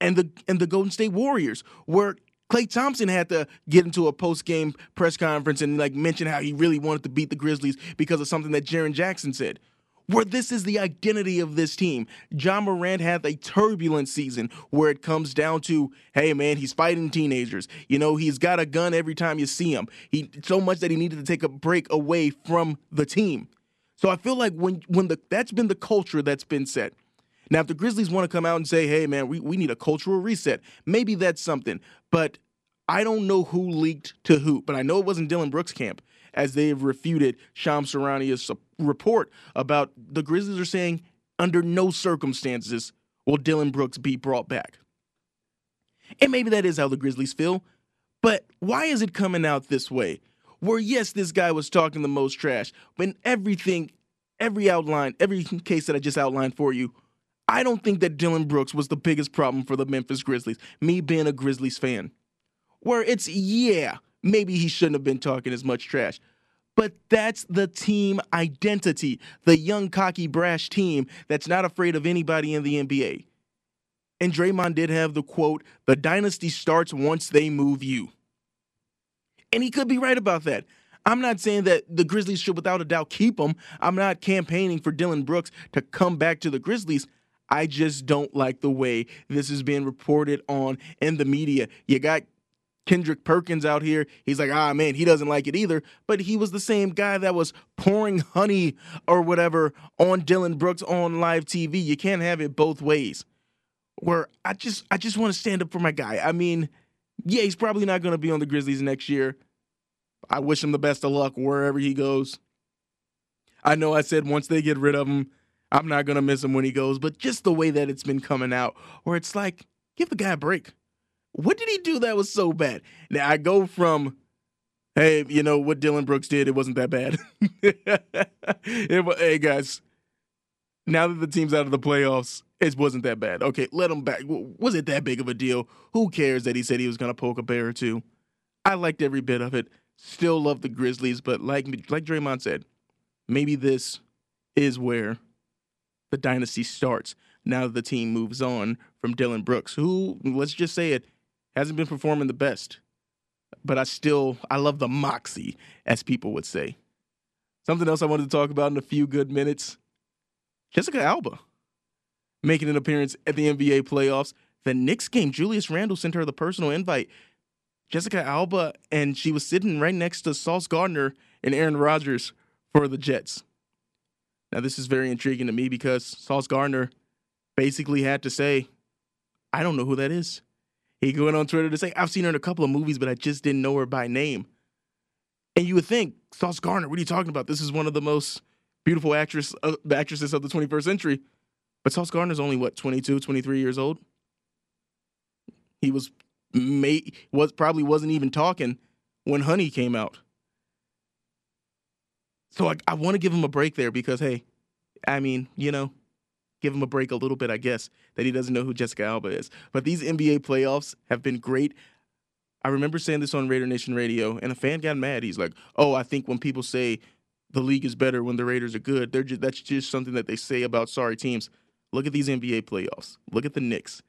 and the and the Golden State Warriors, where Klay Thompson had to get into a post-game press conference and like mention how he really wanted to beat the Grizzlies because of something that Jaren Jackson said where this is the identity of this team. Ja Morant had a turbulent season where it comes down to, hey man, he's fighting teenagers. You know, he's got a gun every time you see him. He so much that he needed to take a break away from the team. So I feel like when when the that's been the culture that's been set. Now, if the Grizzlies want to come out and say, hey man, we, we need a cultural reset, maybe that's something. But I don't know who leaked to who, but I know it wasn't Dillon Brooks' camp as they've refuted Shams Charania's report about the Grizzlies are saying under no circumstances will Dillon Brooks be brought back. And maybe that is how the Grizzlies feel, but why is it coming out this way? Where yes, this guy was talking the most trash, but everything, every outline, every case that I just outlined for you, I don't think that Dillon Brooks was the biggest problem for the Memphis Grizzlies, me being a Grizzlies fan. Where it's, yeah, maybe he shouldn't have been talking as much trash. But that's the team identity, the young, cocky, brash team that's not afraid of anybody in the NBA. And Draymond did have the quote, the dynasty starts once they move you. And he could be right about that. I'm not saying that the Grizzlies should without a doubt keep him. I'm not campaigning for Dillon Brooks to come back to the Grizzlies. I just don't like the way this is being reported on in the media. You got Kendrick Perkins out here. He's like, ah, man, he doesn't like it either. But he was the same guy that was pouring honey or whatever on Dillon Brooks on live TV. You can't have it both ways. Where I just, I just want to stand up for my guy. I mean, yeah, he's probably not going to be on the Grizzlies next year. I wish him the best of luck wherever he goes. I know I said once they get rid of him, I'm not going to miss him when he goes, but just the way that it's been coming out, where it's like, give the guy a break. What did he do that was so bad? Now I go from, hey, you know what Dillon Brooks did, it wasn't that bad. it, hey guys, now that the team's out of the playoffs, it wasn't that bad. Okay, let him back. Was it that big of a deal? Who cares that he said he was going to poke a bear or two? I liked every bit of it. Still love the Grizzlies, but like like Draymond said, maybe this is where the dynasty starts. Now that the team moves on from Dillon Brooks, who let's just say it hasn't been performing the best, but I still I love the moxie, as people would say. Something else I wanted to talk about in a few good minutes. Jessica Alba making an appearance at the NBA playoffs. The Knicks game, Julius Randle sent her the personal invite. Jessica Alba, and she was sitting right next to Sauce Gardner and Aaron Rodgers for the Jets. Now, this is very intriguing to me because Sauce Gardner basically had to say, I don't know who that is. He went on Twitter to say, I've seen her in a couple of movies, but I just didn't know her by name. And you would think, Sauce Gardner, what are you talking about? This is one of the most beautiful actress, uh, actresses of the 21st century. But Sauce Gardner's only what 22, 23 years old. He was may was probably wasn't even talking when Honey came out. So I, I want to give him a break there because hey, I mean, you know, give him a break a little bit, I guess, that he doesn't know who Jessica Alba is. But these NBA playoffs have been great. I remember saying this on Raider Nation Radio, and a fan got mad. He's like, "Oh, I think when people say the league is better when the Raiders are good, they're just, that's just something that they say about sorry teams." Look at these NBA playoffs. Look at the Knicks.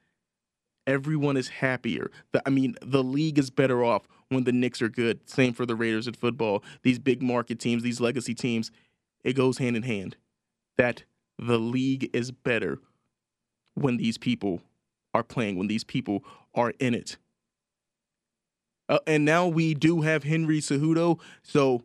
Everyone is happier. The, I mean, the league is better off when the Knicks are good. Same for the Raiders in football. These big market teams, these legacy teams, it goes hand in hand. That the league is better when these people are playing, when these people are in it. Uh, and now we do have Henry Cejudo. So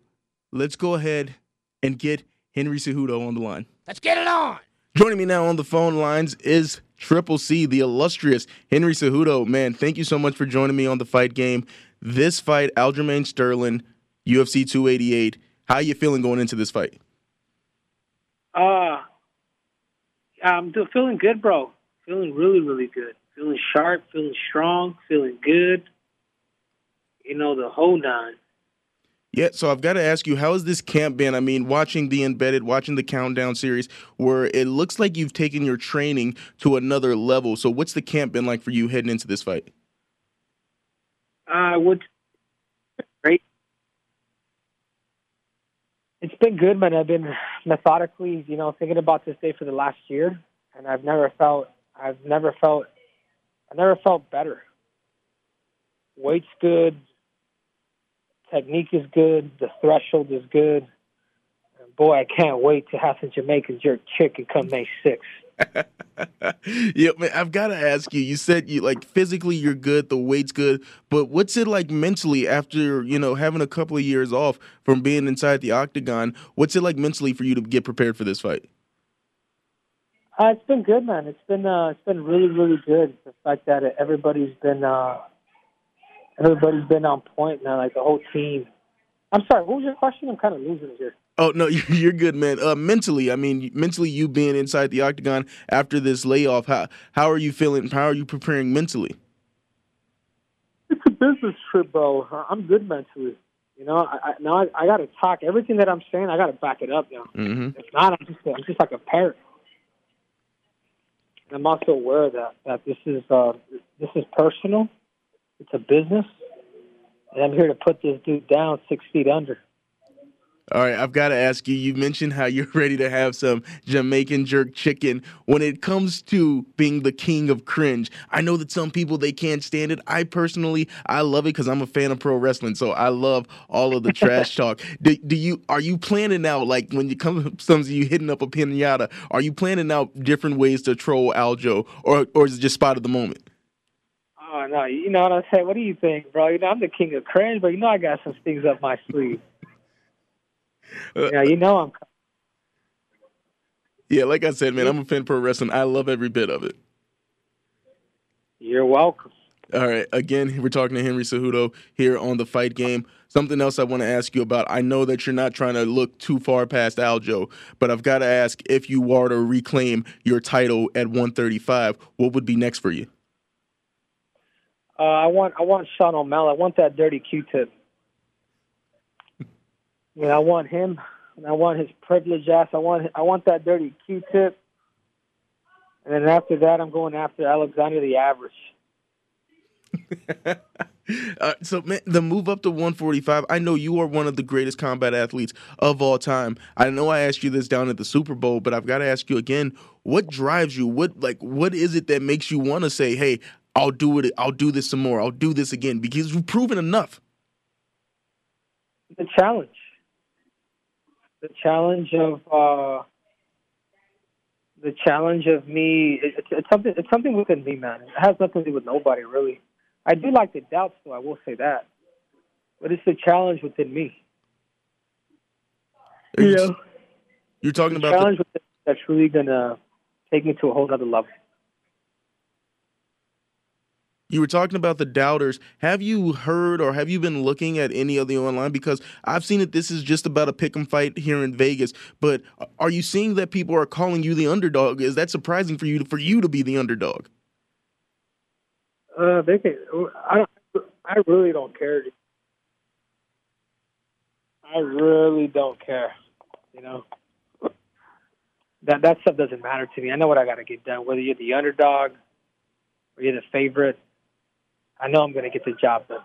let's go ahead and get Henry Cejudo on the line. Let's get it on. Joining me now on the phone lines is Triple C, the illustrious Henry Cejudo. Man, thank you so much for joining me on the fight game. This fight, Aljamain Sterling, UFC 288. How are you feeling going into this fight? Uh, I'm feeling good, bro. Feeling really, really good. Feeling sharp, feeling strong, feeling good. You know, the whole nine. Yeah, so I've got to ask you, how has this camp been? I mean, watching the embedded, watching the countdown series, where it looks like you've taken your training to another level. So, what's the camp been like for you heading into this fight? Uh, would great. It's been good, man. I've been methodically, you know, thinking about this day for the last year, and I've never felt, I've never felt, I never felt better. Weight's good, technique is good, the threshold is good. And boy, I can't wait to have some Jamaican jerk chicken come May 6th. yeah, man, I've got to ask you. You said you like physically you're good, the weight's good, but what's it like mentally after you know having a couple of years off from being inside the octagon? What's it like mentally for you to get prepared for this fight? Uh, it's been good, man. It's been uh, it's been really, really good. The fact that everybody's been uh, everybody's been on point now, like the whole team. I'm sorry, what was your question? I'm kind of losing here. Oh no, you're good, man. Uh, mentally, I mean, mentally, you being inside the octagon after this layoff, how how are you feeling? How are you preparing mentally? It's a business trip, bro. I'm good mentally. You know, I, I now I, I got to talk. Everything that I'm saying, I got to back it up now. Mm-hmm. If not, I'm just I'm just like a parrot. I'm also aware that that this is uh, this is personal. It's a business, and I'm here to put this dude down six feet under. All right, I've got to ask you. You mentioned how you're ready to have some Jamaican jerk chicken. When it comes to being the king of cringe, I know that some people they can't stand it. I personally, I love it because I'm a fan of pro wrestling, so I love all of the trash talk. Do, do, you are you planning out like when you come comes to you hitting up a pinata? Are you planning out different ways to troll Aljo, or or is it just spot of the moment? Oh no, you know what I'm saying? What do you think, bro? You know I'm the king of cringe, but you know I got some things up my sleeve. Yeah, you know I'm. Yeah, like I said, man, I'm a fan of pro wrestling. I love every bit of it. You're welcome. All right. Again, we're talking to Henry Cejudo here on the fight game. Something else I want to ask you about. I know that you're not trying to look too far past Aljo, but I've got to ask if you were to reclaim your title at 135, what would be next for you? Uh, I want I want Sean O'Malley. I want that dirty Q-tip. Yeah, I want him, and I want his privileged ass. I want I want that dirty Q-tip, and then after that, I'm going after Alexander the Average. uh, so, man, the move up to 145. I know you are one of the greatest combat athletes of all time. I know I asked you this down at the Super Bowl, but I've got to ask you again. What drives you? What like what is it that makes you want to say, "Hey, I'll do it. I'll do this some more. I'll do this again"? Because you've proven enough. The challenge the challenge of uh, the challenge of me. It's, it's something. It's something within me, man. It has nothing to do with nobody, really. I do like the doubts, though. I will say that, but it's the challenge within me. You yeah. You're talking the about challenge the... within that's really gonna take me to a whole other level. You were talking about the doubters. Have you heard or have you been looking at any of the online? Because I've seen that This is just about a pick 'em fight here in Vegas. But are you seeing that people are calling you the underdog? Is that surprising for you for you to be the underdog? Uh, they. I I really don't care. I really don't care. You know, that that stuff doesn't matter to me. I know what I got to get done. Whether you're the underdog or you're the favorite, I know I'm going to get the job done.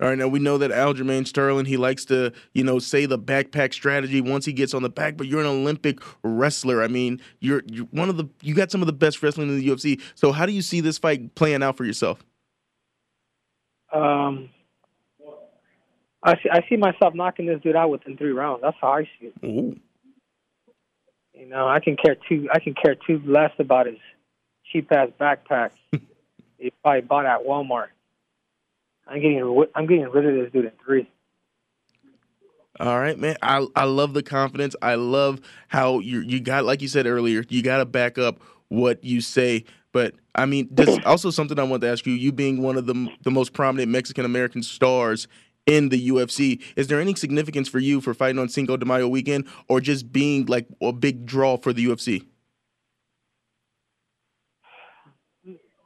All right, now we know that Aljamain Sterling, he likes to, you know, say the backpack strategy once he gets on the back, but you're an Olympic wrestler. I mean, you're, you're one of the, you got some of the best wrestling in the UFC. So how do you see this fight playing out for yourself? Um, I see, I see myself knocking this dude out within three rounds. That's how I see it. Ooh. You know, I can care two. I can care two less about his cheap ass backpack he probably bought at Walmart. I'm getting I'm getting rid of this dude in three. All right, man. I I love the confidence. I love how you you got like you said earlier. You got to back up what you say. But I mean, there's also something I want to ask you. You being one of the the most prominent Mexican American stars in the UFC. Is there any significance for you for fighting on Cinco de Mayo weekend or just being like a big draw for the UFC?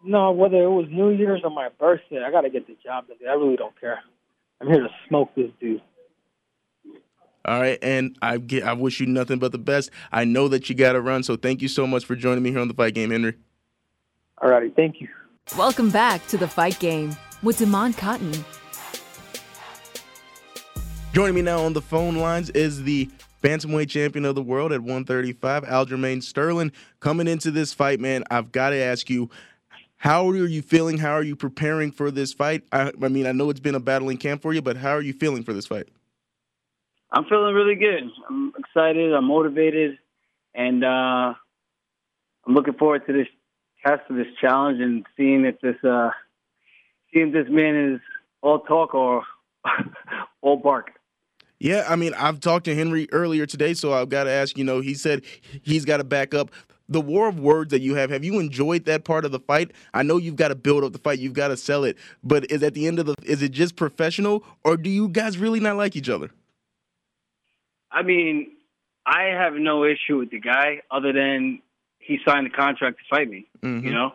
No, whether it was New Year's or my birthday, I got to get the job done. I really don't care. I'm here to smoke this dude. All right, and I get I wish you nothing but the best. I know that you got to run, so thank you so much for joining me here on the Fight Game, Henry. All righty, thank you. Welcome back to the Fight Game with Damon Cotton. Joining me now on the phone lines is the bantamweight champion of the world at 135, Aljamain Sterling. Coming into this fight, man, I've got to ask you, how are you feeling? How are you preparing for this fight? I, I, mean, I know it's been a battling camp for you, but how are you feeling for this fight? I'm feeling really good. I'm excited. I'm motivated, and uh, I'm looking forward to this test, to this challenge, and seeing if this uh, seeing if this man is all talk or all bark. Yeah, I mean, I've talked to Henry earlier today, so I've got to ask. You know, he said he's got to back up the war of words that you have. Have you enjoyed that part of the fight? I know you've got to build up the fight, you've got to sell it, but is at the end of the is it just professional, or do you guys really not like each other? I mean, I have no issue with the guy, other than he signed the contract to fight me. Mm-hmm. You know,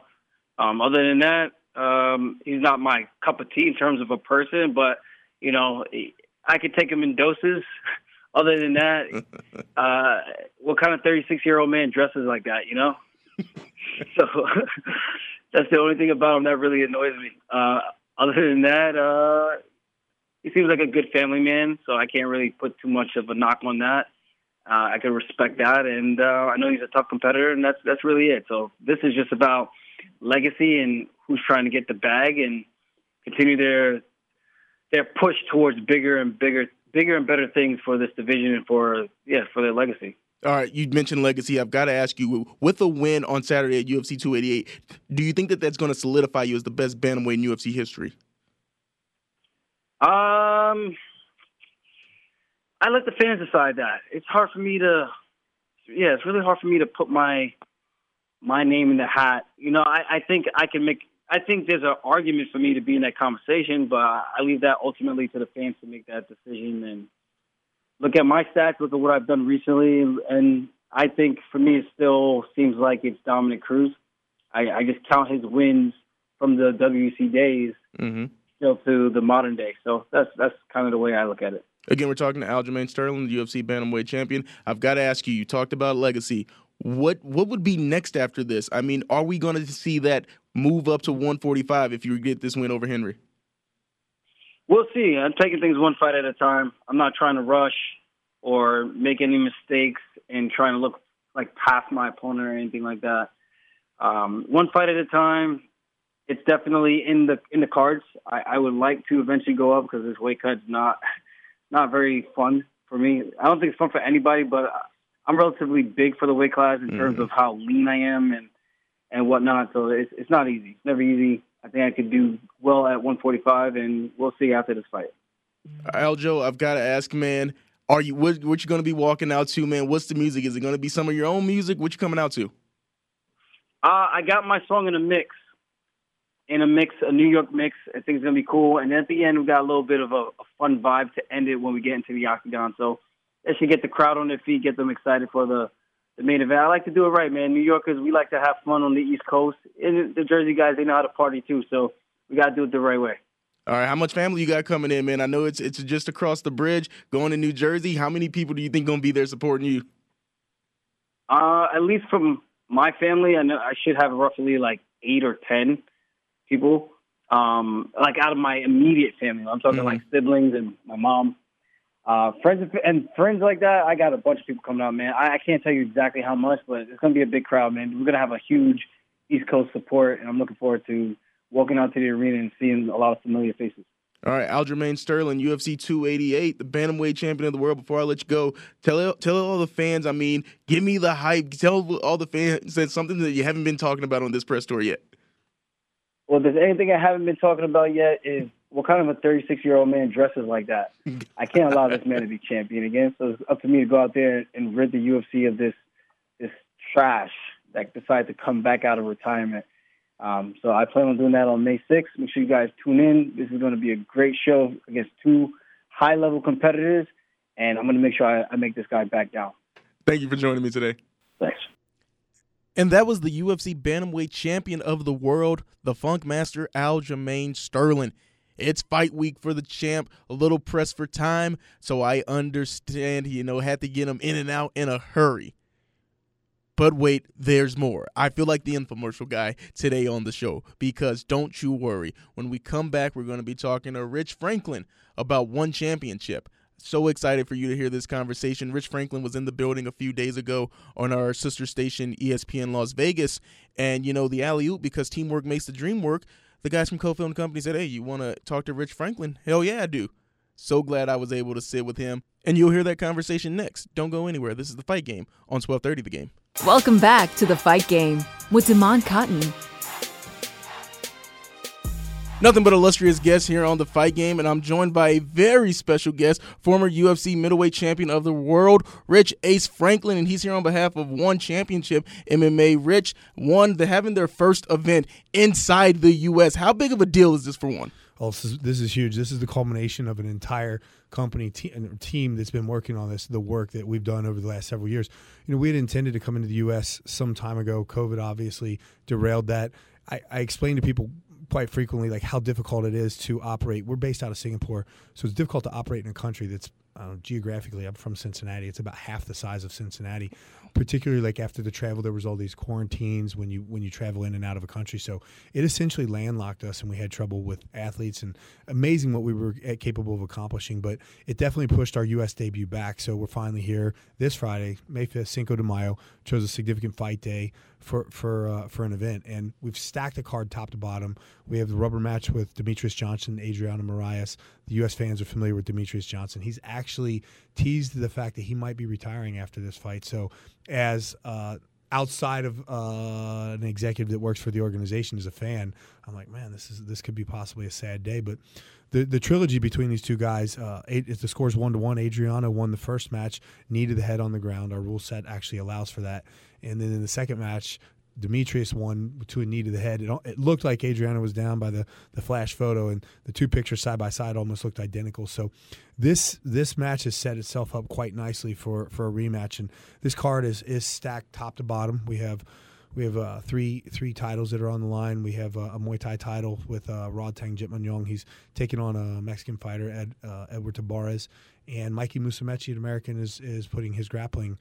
um, other than that, um, he's not my cup of tea in terms of a person, but you know, I could take him in doses. Other than that, uh, what kind of 36 year old man dresses like that, you know? so that's the only thing about him that really annoys me. Uh, other than that, uh, he seems like a good family man, so I can't really put too much of a knock on that. Uh, I can respect that, and uh, I know he's a tough competitor, and that's that's really it. So this is just about legacy and who's trying to get the bag and continue their their push towards bigger and bigger bigger and better things for this division and for yeah for their legacy. All right, you mentioned legacy. I've got to ask you, with a win on Saturday at UFC 288, do you think that that's going to solidify you as the best bantamweight in UFC history? Um, I let the fans decide that. It's hard for me to, yeah, it's really hard for me to put my my name in the hat. You know, I, I think I can make I think there's an argument for me to be in that conversation, but I leave that ultimately to the fans to make that decision and look at my stats, look at what I've done recently, and I think for me it still seems like it's Dominick Cruz. I, I just count his wins from the WEC days mm-hmm. still to the modern day. So that's that's kind of the way I look at it. Again, we're talking to Aljamain Sterling, the UFC bantamweight champion. I've got to ask you. You talked about legacy. What what would be next after this? I mean, are we going to see that move up to 145 if you get this win over Henry? We'll see. I'm taking things one fight at a time. I'm not trying to rush or make any mistakes and trying to look like past my opponent or anything like that. Um, one fight at a time. It's definitely in the in the cards. I, I would like to eventually go up because this weight cut's not not very fun for me. I don't think it's fun for anybody, but I'm relatively big for the weight class in mm-hmm. terms of how lean I am and and whatnot. So it's it's not easy. It's never easy. I think I could do well at 145, and we'll see after this fight. Aljo, I've got to ask, man. Are you what, what you going to be walking out to, man? What's the music? Is it going to be some of your own music? What you coming out to? Uh, I got my song in a mix. in a mix, a New York mix. I think it's gonna be cool. And then at the end, we got a little bit of a, a fun vibe to end it when we get into the octagon. So that should get the crowd on their feet, get them excited for the the main event. I like to do it right, man. New Yorkers, we like to have fun on the East Coast. And the Jersey guys, they know how to party too. So we got to do it the right way. All right, how much family you got coming in, man? I know it's it's just across the bridge, going to New Jersey. How many people do you think gonna be there supporting you? Uh, at least from my family, I know I should have roughly like eight or ten people. Um, like out of my immediate family, I'm talking mm-hmm. like siblings and my mom. Uh, friends and friends like that, I got a bunch of people coming out, man. I, I can't tell you exactly how much, but it's gonna be a big crowd, man. We're gonna have a huge East Coast support, and I'm looking forward to walking out to the arena and seeing a lot of familiar faces. All right, Aljamain Sterling, UFC 288, the bantamweight champion of the world. Before I let you go, tell tell all the fans. I mean, give me the hype. Tell all the fans that something that you haven't been talking about on this press tour yet. Well, if there's anything I haven't been talking about yet is what kind of a 36 year old man dresses like that? I can't allow this man to be champion again. So it's up to me to go out there and rid the UFC of this this trash that decided to come back out of retirement. Um, so I plan on doing that on May 6th. Make sure you guys tune in. This is going to be a great show against two high level competitors, and I'm going to make sure I, I make this guy back down. Thank you for joining me today. Thanks. And that was the UFC Bantamweight Champion of the World, the Funk Master Aljamain Sterling. It's fight week for the champ, a little press for time, so I understand, you know, had to get him in and out in a hurry. But wait, there's more. I feel like the infomercial guy today on the show because don't you worry. When we come back, we're going to be talking to Rich Franklin about one championship. So excited for you to hear this conversation. Rich Franklin was in the building a few days ago on our sister station, ESPN Las Vegas. And, you know, the alley oop, because teamwork makes the dream work, the guys from Cofield Company said, Hey, you want to talk to Rich Franklin? Hell yeah, I do. So glad I was able to sit with him. And you'll hear that conversation next. Don't go anywhere. This is the fight game on 1230 the game. Welcome back to the fight game with Damon Cotton. Nothing but illustrious guests here on the fight game, and I'm joined by a very special guest, former UFC middleweight champion of the world, Rich Ace Franklin, and he's here on behalf of One Championship MMA. Rich, one, they're having their first event inside the U.S. How big of a deal is this for one? Oh, this is, this is huge. This is the culmination of an entire company te- team that's been working on this. The work that we've done over the last several years. You know, we had intended to come into the U.S. some time ago. COVID obviously derailed that. I, I explained to people quite frequently like how difficult it is to operate. We're based out of Singapore, so it's difficult to operate in a country that's know, geographically, I'm from Cincinnati. It's about half the size of Cincinnati. Particularly, like after the travel, there was all these quarantines when you when you travel in and out of a country. So it essentially landlocked us, and we had trouble with athletes. And amazing what we were capable of accomplishing, but it definitely pushed our U.S. debut back. So we're finally here this Friday, May 5th, Cinco de Mayo. Chose a significant fight day for for uh, for an event, and we've stacked the card top to bottom. We have the rubber match with Demetrious Johnson, Adriano Moraes. The U.S. fans are familiar with Demetrious Johnson. He's actually teased the fact that he might be retiring after this fight. So, as uh, outside of uh, an executive that works for the organization as a fan, I'm like, man, this is this could be possibly a sad day. But the the trilogy between these two guys, uh, eight, if the score's one to one, Adriano won the first match, needed the head on the ground. Our rule set actually allows for that. And then in the second match, Demetrious won to a knee to the head. It, it, looked like Adriano was down by the, the flash photo, and the two pictures side by side almost looked identical. So this this match has set itself up quite nicely for, for a rematch, and this card is is stacked top to bottom. We have we have uh, three three titles that are on the line. We have uh, a Muay Thai title with uh, Rodtang Jitmunyong. He's taking on a Mexican fighter, Ed, uh, Edward Tabares, and Mikey Musumeci, an American, is is putting his grappling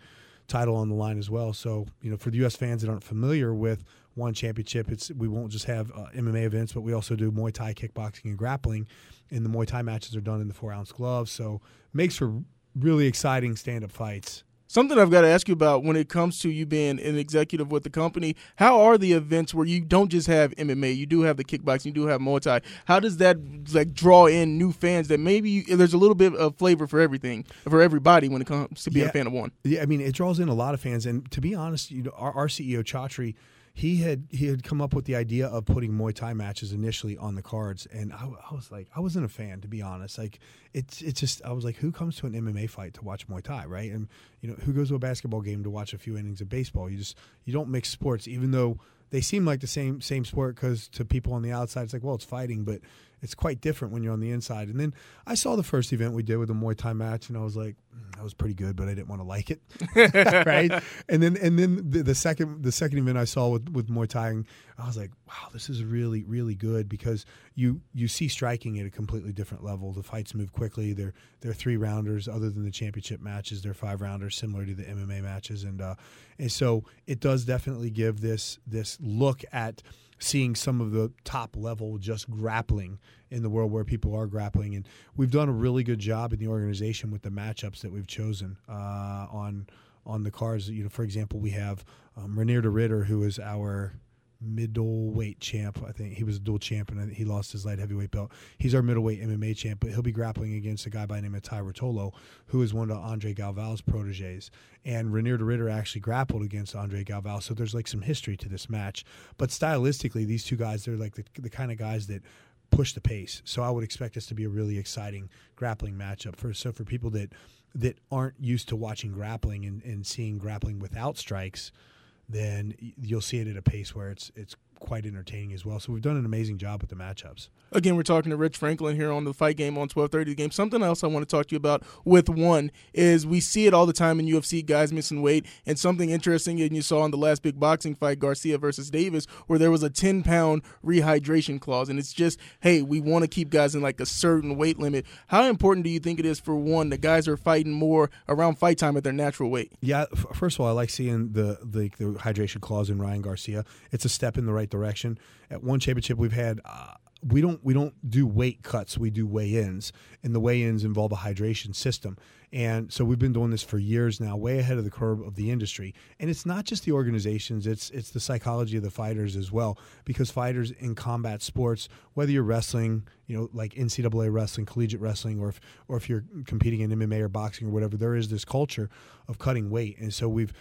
title on the line as well. So, you know, for the U.S. fans that aren't familiar with one championship, it's we won't just have uh, MMA events, but we also do Muay Thai, kickboxing, and grappling. And the Muay Thai matches are done in the four ounce gloves, so makes for really exciting stand up fights. Something I've got to ask you about when it comes to you being an executive with the company. How are the events where you don't just have MMA, you do have the kickboxing, you do have Muay Thai? How does that like draw in new fans that maybe you, there's a little bit of flavor for everything for everybody when it comes to being yeah. a fan of one? Yeah, I mean it draws in a lot of fans, and to be honest, you know, our, our CEO Chatri he had he had come up with the idea of putting Muay Thai matches initially on the cards, and I, I, was like, I wasn't a fan to be honest. Like, it's it's just I was like, who comes to an MMA fight to watch Muay Thai, right? And you know, who goes to a basketball game to watch a few innings of baseball? You just you don't mix sports, even though they seem like the same same sport because to people on the outside, it's like, well, it's fighting, but it's quite different when you're on the inside. And then I saw the first event we did with the Muay Thai match, and I was like, mm, that was pretty good, but I didn't want to like it, right? And then and then the, the, second the second event I saw with with Muay Thai, I was like, wow, this is really really good because you you see striking at a completely different level. The fights move quickly. They're they're three rounders, other than the championship matches. They're five rounders, similar to the MMA matches, and uh, and so it does definitely give this this look at seeing some of the top level just grappling in the world where people are grappling. And we've done a really good job in the organization with the matchups that we've chosen uh, on on the cars. You know, for example, we have um, Reinier de Ridder, who is our middleweight champ. I think he was a dual champ and he lost his light heavyweight belt. He's our middleweight MMA champ, but he'll be grappling against a guy by the name of Tye Ruotolo, who is one of Andre Galvao's proteges. And Reinier de Ridder actually grappled against Andre Galvao, so there's like some history to this match. But stylistically, these two guys, they're like the, the kind of guys that push the pace. So I would expect this to be a really exciting grappling matchup for so for people that that aren't used to watching grappling and, and seeing grappling without strikes then you'll see it at a pace where it's it's quite entertaining as well. So we've done an amazing job with the matchups. Again, we're talking to Rich Franklin here on the fight game on 1230 the game. Something else I want to talk to you about with one is we see it all the time in UFC guys missing weight and something interesting and you saw in the last big boxing fight Garcia versus Davis where there was a 10 pound rehydration clause and it's just hey we want to keep guys in like a certain weight limit. How important do you think it is for one the guys are fighting more around fight time at their natural weight? Yeah, first of all I like seeing the the, the hydration clause in Ryan Garcia. It's a step in the right direction. At one championship we've had uh, we don't we don't do weight cuts we do weigh-ins and the weigh-ins involve a hydration system. And so we've been doing this for years now way ahead of the curve of the industry. And it's not just the organizations it's it's the psychology of the fighters as well because fighters in combat sports whether you're wrestling you know like NCAA wrestling collegiate wrestling or if or if you're competing in MMA or boxing or whatever there is this culture of cutting weight. And so we've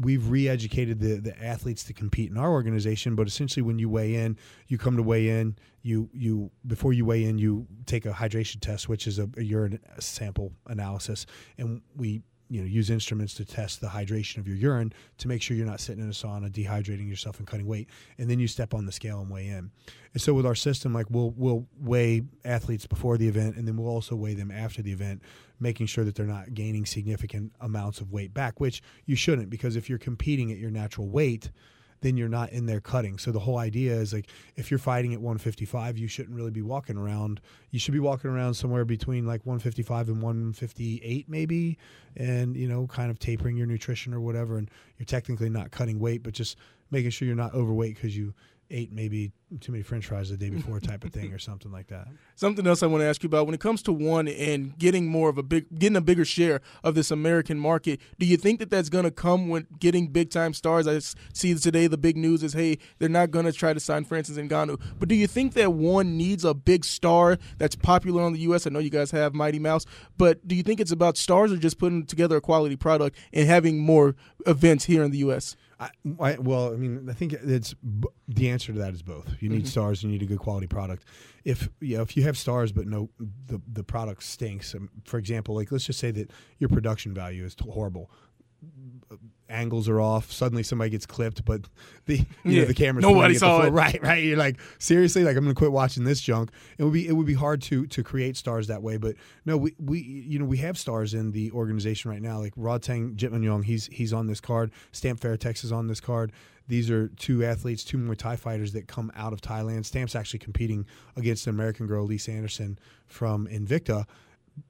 we've re-educated the, the athletes to compete in our organization but essentially when you weigh in you come to weigh in you you before you weigh in you take a hydration test which is a, a urine sample analysis. And we you know use instruments to test the hydration of your urine to make sure you're not sitting in a sauna dehydrating yourself and cutting weight. And then you step on the scale and weigh in. And so with our system like we'll we'll weigh athletes before the event and then we'll also weigh them after the event making sure that they're not gaining significant amounts of weight back which you shouldn't because if you're competing at your natural weight then you're not in there cutting. So the whole idea is like if you're fighting at 155, you shouldn't really be walking around. You should be walking around somewhere between like 155 and 158 maybe, and you know, kind of tapering your nutrition or whatever. And you're technically not cutting weight, but just making sure you're not overweight because you ate maybe too many french fries the day before type of thing or something like that. Something else I want to ask you about when it comes to one and getting more of a big getting a bigger share of this American market, do you think that that's going to come when getting big time stars? I see today the big news is hey, they're not going to try to sign Francis Ngannou. But do you think that one needs a big star that's popular on the US? I know you guys have Mighty Mouse, but do you think it's about stars or just putting together a quality product and having more events here in the US? I, I, well, I mean, I think it's the answer to that is both. You need mm-hmm. stars. You need a good quality product. If you know, if you have stars but no the the product stinks. Um, for example, like let's just say that your production value is horrible angles are off. Suddenly somebody gets clipped, but the you yeah. know the camera's nobody saw it. Right, right. You're like seriously, like I'm going to quit watching this junk. It would be it would be hard to to create stars that way. But no, we we you know we have stars in the organization right now. Like Rodtang Jitman he's he's on this card. Stamp Fairtex is on this card. These are two athletes, two Muay Thai fighters that come out of Thailand. Stamp's actually competing against an American girl, Alyse Anderson from Invicta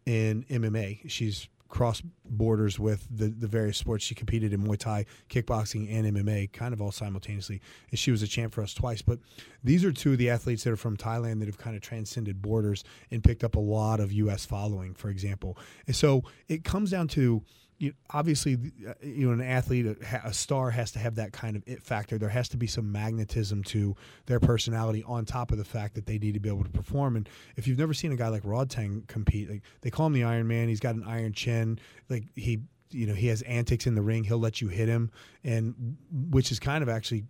in MMA. She's cross borders with the, the various sports. She competed in Muay Thai, kickboxing, and MMA, kind of all simultaneously. And she was a champ for us twice. But these are two of the athletes that are from Thailand that have kind of transcended borders and picked up a lot of U.S. following, for example. And so it comes down to you, obviously, uh, you know, an athlete, a, a, star has to have that kind of it factor. There has to be some magnetism to their personality on top of the fact that they need to be able to perform. And if you've never seen a guy like Rodtang compete, like they call him the Iron Man. He's got an iron chin. Like he, you know, he has antics in the ring. He'll let you hit him, and which is kind of actually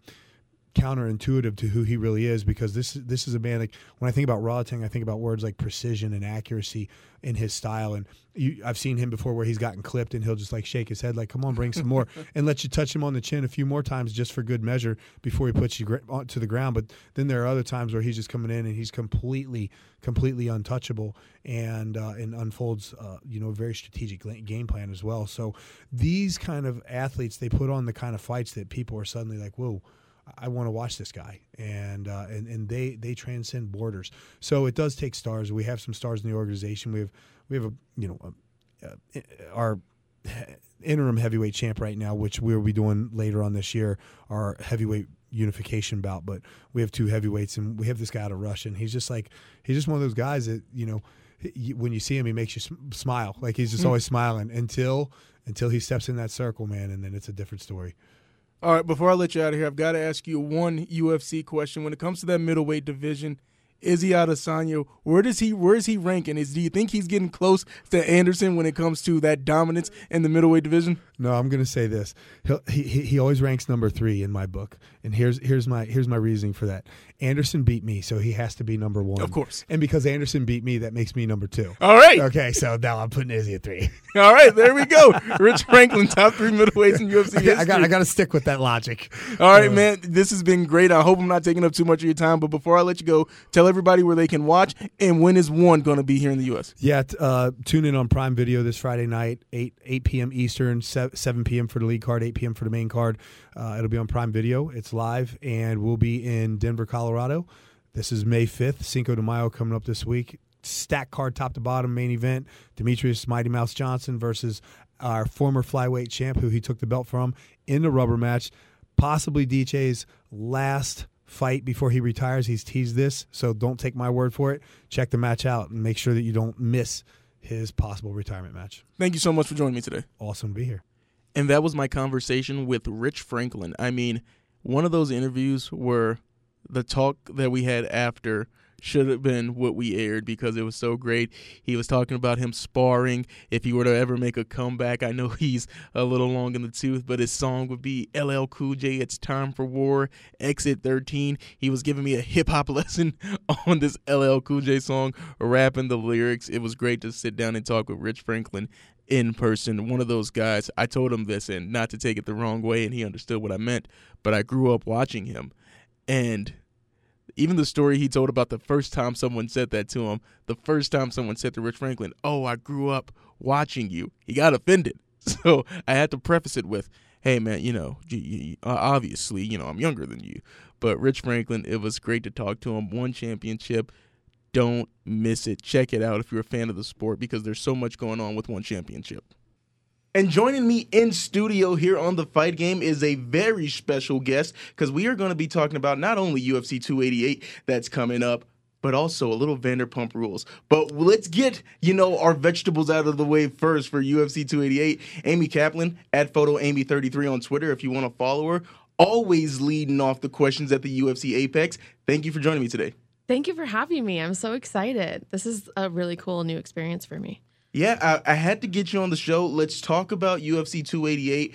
counterintuitive to who he really is because this this is a man like when I think about Rodtang, I think about words like precision and accuracy in his style. And you, I've seen him before where he's gotten clipped and he'll just like shake his head like, "Come on, bring some more," and let you touch him on the chin a few more times just for good measure before he puts you gr- to the ground. But then there are other times where he's just coming in and he's completely, completely untouchable and uh, and unfolds, uh, you know, a very strategic game plan as well. So these kind of athletes, they put on the kind of fights that people are suddenly like, "Whoa." I want to watch this guy, and uh, and and they they transcend borders. So it does take stars. We have some stars in the organization. We have we have a you know a, a, our interim heavyweight champ right now, which we'll be doing later on this year. Our heavyweight unification bout, but we have two heavyweights, and we have this guy out of Russia, and he's just like he's just one of those guys that you know when you see him, he makes you smile. Like he's just mm. always smiling until until he steps in that circle, man, and then it's a different story. All right, before I let you out of here, I've got to ask you one UFC question. When it comes to that middleweight division, Izzy Adesanya, where does he where is he ranking? Is do you think he's getting close to Anderson when it comes to that dominance in the middleweight division? No, I'm going to say this. He'll, he he always ranks number three in my book, and here's here's my here's my reasoning for that. Anderson beat me, so he has to be number one, of course. And because Anderson beat me, that makes me number two. All right. Okay, so now I'm putting Izzy at three. All right, there we go. Rich Franklin, top three middleweights in UFC. I, I got I got to stick with that logic. All right, uh, man. This has been great. I hope I'm not taking up too much of your time, but before I let you go, tell everybody where they can watch and when is one going to be here in the U.S. Yeah, uh, tune in on Prime Video this Friday night, eight eight p.m. Eastern, seven p.m. for the league card, eight p.m. for the main card. Uh, it'll be on Prime Video. It's live, and we'll be in Denver, Colorado. This is May 5th, Cinco de Mayo coming up this week. Stack card top to bottom main event. Demetrious Mighty Mouse Johnson versus our former flyweight champ, who he took the belt from, in the rubber match. Possibly DJ's last fight before he retires. He's teased this, so don't take my word for it. Check the match out and make sure that you don't miss his possible retirement match. Thank you so much for joining me today. Awesome to be here. And that was my conversation with Rich Franklin. I mean, one of those interviews where the talk that we had after should have been what we aired because it was so great. He was talking about him sparring if he were to ever make a comeback. I know he's a little long in the tooth, but his song would be LL Cool J, It's Time for War, Exit 13. He was giving me a hip hop lesson on this LL Cool J song, rapping the lyrics. It was great to sit down and talk with Rich Franklin in person. One of those guys, I told him this and not to take it the wrong way, and he understood what I meant, but I grew up watching him. And even the story he told about the first time someone said that to him, the first time someone said to Rich Franklin, "Oh, I grew up watching you," he got offended. So I had to preface it with, "Hey, man, you know, you, uh, obviously, you know, I'm younger than you." But Rich Franklin, it was great to talk to him. One championship. Don't miss it. Check it out if you're a fan of the sport because there's so much going on with one championship. And joining me in studio here on the fight game is a very special guest because we are going to be talking about not only UFC 288 that's coming up, but also a little Vanderpump Rules. But let's get, you know, our vegetables out of the way first for UFC 288. Amy Kaplan at photo Amy 33 on Twitter if you want to follow her. Always leading off the questions at the UFC Apex. Thank you for joining me today. Thank you for having me. I'm so excited. This is a really cool new experience for me. Yeah, I, I, had to get you on the show. Let's talk about UFC 288.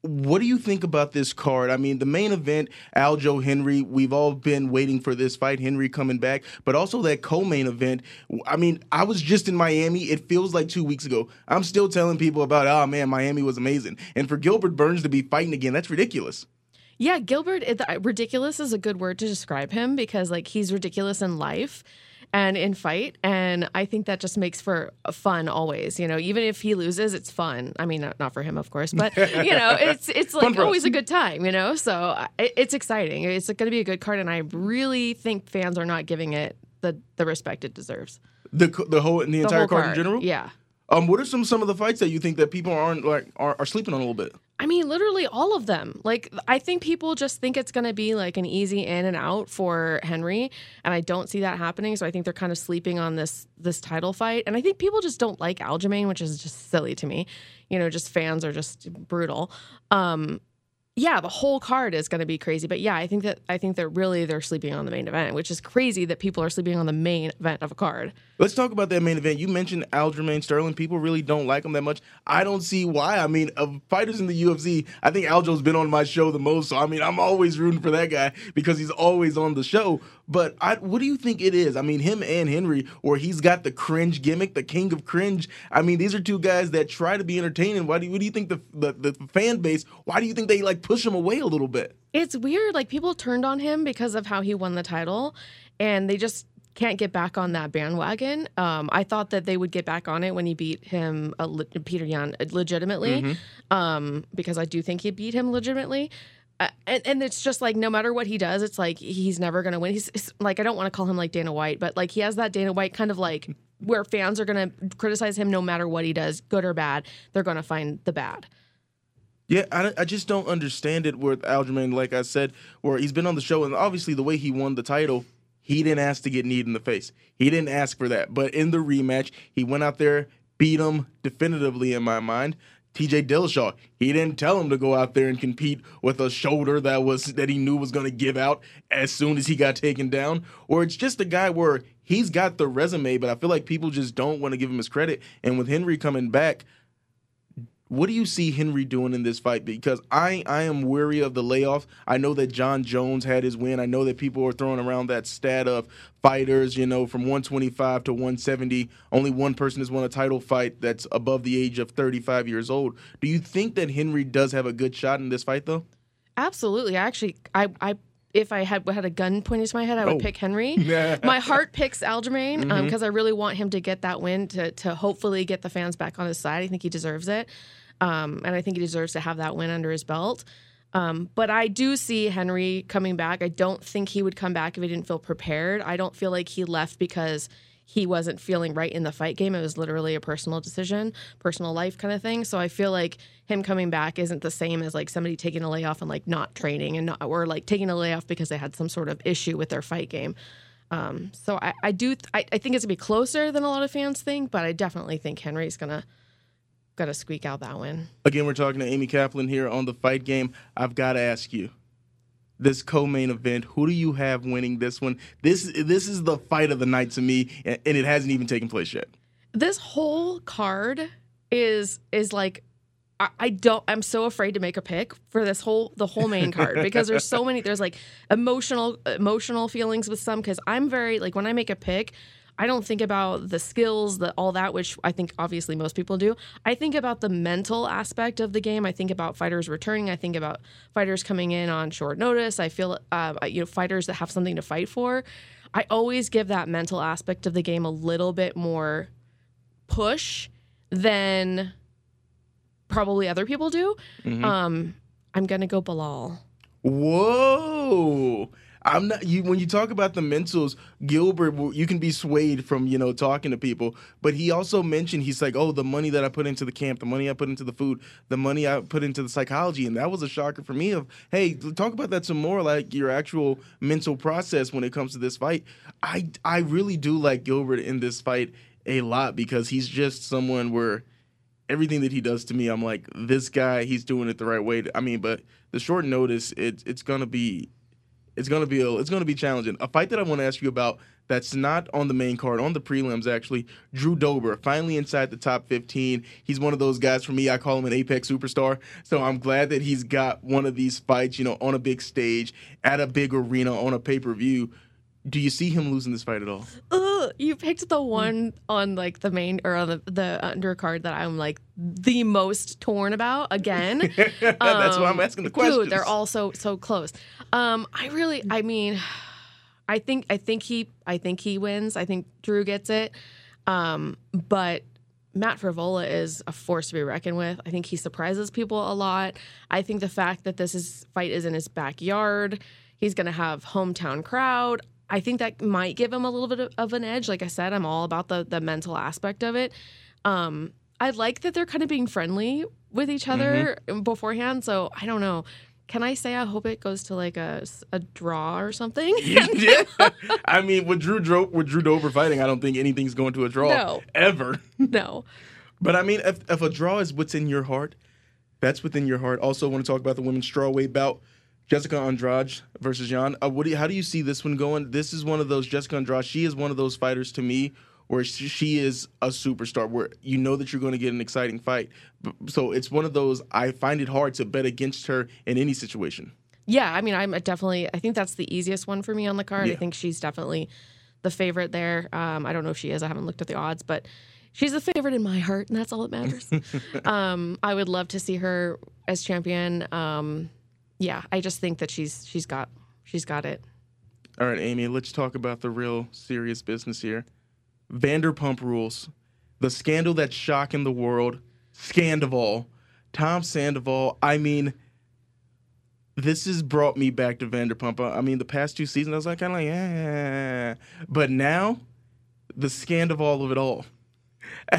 What do you think about this card? I mean, the main event, Aljo Henry, we've all been waiting for this fight, Henry coming back, but also that co main event. I mean, I was just in Miami. It feels like two weeks ago. I'm still telling people about, oh man, Miami was amazing. And for Gilbert Burns to be fighting again, that's ridiculous. Yeah, Gilbert, ridiculous is a good word to describe him because, like, he's ridiculous in life and in fight. And I think that just makes for fun always. You know, even if he loses, it's fun. I mean, not, not for him, of course, but you know, it's it's like always a good time. You know, so it, it's exciting. It's going to be a good card, and I really think fans are not giving it the the respect it deserves. The the whole the, the entire whole card, card in general. Yeah. Um, what are some some of the fights that you think that people aren't like are, are sleeping on a little bit? I mean, literally all of them. Like, I think people just think it's going to be like an easy in and out for Henry, and I don't see that happening. So I think they're kind of sleeping on this this title fight, and I think people just don't like Aljamain, which is just silly to me. You know, just fans are just brutal. Um, yeah, the whole card is going to be crazy. But yeah, I think that I think that really they're sleeping on the main event, which is crazy that people are sleeping on the main event of a card. Let's talk about that main event. You mentioned Aljamain Sterling. People really don't like him that much. I don't see why. I mean, of fighters in the UFC, I think Aljo's been on my show the most. So I mean, I'm always rooting for that guy because he's always on the show. But I, what do you think it is? I mean, him and Henry, or he's got the cringe gimmick, the king of cringe. I mean, these are two guys that try to be entertaining. Why do what do you think the, the the fan base? Why do you think they like push him away a little bit? It's weird. Like people turned on him because of how he won the title, and they just can't get back on that bandwagon. Um, I thought that they would get back on it when he beat him, uh, Le- Petr Yan, uh, legitimately, Mm-hmm. um, because I do think he beat him legitimately. Uh, and, and it's just like no matter what he does, it's like he's never gonna win. He's like I don't want to call him like Dana White, but like he has that Dana White kind of like where fans are gonna criticize him no matter what he does, good or bad. They're gonna find the bad. Yeah, I, I just don't understand it with Aljamain. Like I said, where he's been on the show, and obviously the way he won the title, he didn't ask to get kneed in the face. He didn't ask for that. But in the rematch, he went out there, beat him definitively in my mind. TJ Dillashaw, he didn't tell him to go out there and compete with a shoulder that was that he knew was going to give out as soon as he got taken down. Or it's just a guy where he's got the resume, but I feel like people just don't want to give him his credit. And with Henry coming back, what do you see Henry doing in this fight? Because I I am weary of the layoff. I know that Jon Jones had his win. I know that people are throwing around that stat of fighters, you know, from 125 to 170. Only one person has won a title fight that's above the age of 35 years old. Do you think that Henry does have a good shot in this fight, though? Absolutely. I actually, I, I, if I had had a gun pointed to my head, I would Oh. pick Henry. my heart picks Aljamain because um, mm-hmm. I really want him to get that win to to hopefully get the fans back on his side. I think he deserves it, um, and I think he deserves to have that win under his belt. Um, but I do see Henry coming back. I don't think he would come back if he didn't feel prepared. I don't feel like he left because he wasn't feeling right in the fight game. It was literally a personal decision, personal life kind of thing. So I feel like him coming back isn't the same as like somebody taking a layoff and like not training and not, or like taking a layoff because they had some sort of issue with their fight game. Um, so I, I do I, I think it's gonna be closer than a lot of fans think, but I definitely think Henry's gonna gonna squeak out that win. Again, we're talking to Amy Kaplan here on the fight game. I've got to ask you. This co-main event, who do you have winning this one? This this is the fight of the night to me, and and it hasn't even taken place yet. this whole card is is like I, I don't I'm so afraid to make a pick for this whole the whole main card because there's so many there's like emotional emotional feelings with some because I'm very like when I make a pick I don't think about the skills, the all that, which I think obviously most people do. I think about the mental aspect of the game. I think about fighters returning. I think about fighters coming in on short notice. I feel, uh, you know, fighters that have something to fight for. I always give that mental aspect of the game a little bit more push than probably other people do. Mhm. Um, I'm gonna go Belal. Whoa. I'm not you when you talk about the mentals, Gilbert you can be swayed from, you know, talking to people, but he also mentioned he's like, "Oh, the money that I put into the camp, the money I put into the food, the money I put into the psychology." And that was a shocker for me of, "Hey, talk about that some more like your actual mental process when it comes to this fight." I I really do like Gilbert in this fight a lot because he's just someone where everything that he does to me, I'm like, this guy, he's doing it the right way. I mean, but the short notice, it's it's gonna be, it's gonna be, a, it's gonna be challenging. A fight that I want to ask you about that's not on the main card, on the prelims actually. Drew Dober finally inside the top 15. He's one of those guys for me. I call him an apex superstar. So I'm glad that he's got one of these fights, you know, on a big stage at a big arena on a pay per view. Do you see him losing this fight at all? Ugh, you picked the one on like the main or on the, the undercard that I'm like the most torn about again. That's why I'm asking the question. Dude, they're all so so close. Um, I really, I mean, I think I think he I think he wins. I think Drew gets it. Um, but Matt Frevola is a force to be reckoned with. I think he surprises people a lot. I think the fact that this is fight is in his backyard, he's going to have hometown crowd. I think that might give him a little bit of- an edge. Like I said, I'm all about the the mental aspect of it. Um, I like that they're kind of being friendly with each other beforehand. So I don't know. Can I say I hope it goes to like a, a draw or something? yeah. I mean, with Drew Dro- with Drew Dober fighting, I don't think anything's going to a draw No. ever. no. But I mean, if, if a draw is what's in your heart, That's within your heart. Also, want to talk about the women's strawweight bout. Jessica Andrade versus Yan. Uh, what do you, how do you see this one going? This is one of those Jessica Andrade. She is one of those fighters to me where she, she is a superstar. Where you know that you're going to get an exciting fight. So it's one of those. I find it hard to bet against her in any situation. Yeah, I mean, I'm definitely. I think that's the easiest one for me on the card. Yeah. I think she's definitely the favorite there. Um, I don't know if she is. I haven't looked at the odds, but she's the favorite in my heart, and that's all that matters. um, I would love to see her as champion. Um, yeah, I just think that she's she's got she's got it. All right, Amy. Let's talk about the real serious business here. Vanderpump Rules, the scandal that's shocking the world. Scandival, Tom Sandoval. I mean, this has brought me back to Vanderpump. I mean, the past two seasons, I was like, kind of like, yeah. But now, the Scandival of it all.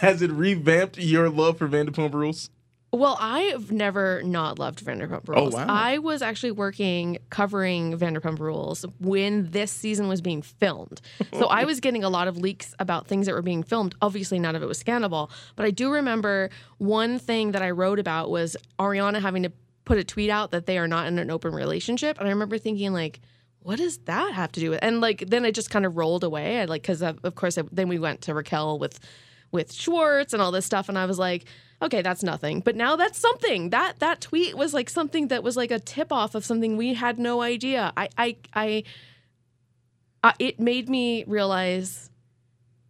Has it revamped your love for Vanderpump Rules? Well, I've never not loved Vanderpump Rules. Oh, Rules. wow. I was actually working covering Vanderpump Rules when this season was being filmed. So I was getting a lot of leaks about things that were being filmed. Obviously, none of it was Scandal, but I do remember one thing that I wrote about was Ariana having to put a tweet out that they are not in an open relationship, and I remember thinking like. What does that have to do with? And like, then it just kind of rolled away. I like, because of, of course, then we went to Raquel with with Schwartz and all this stuff, and I was like, okay, that's nothing. But now that's something. That that tweet was like something that was like a tip off of something we had no idea. I I I. Uh, it made me realize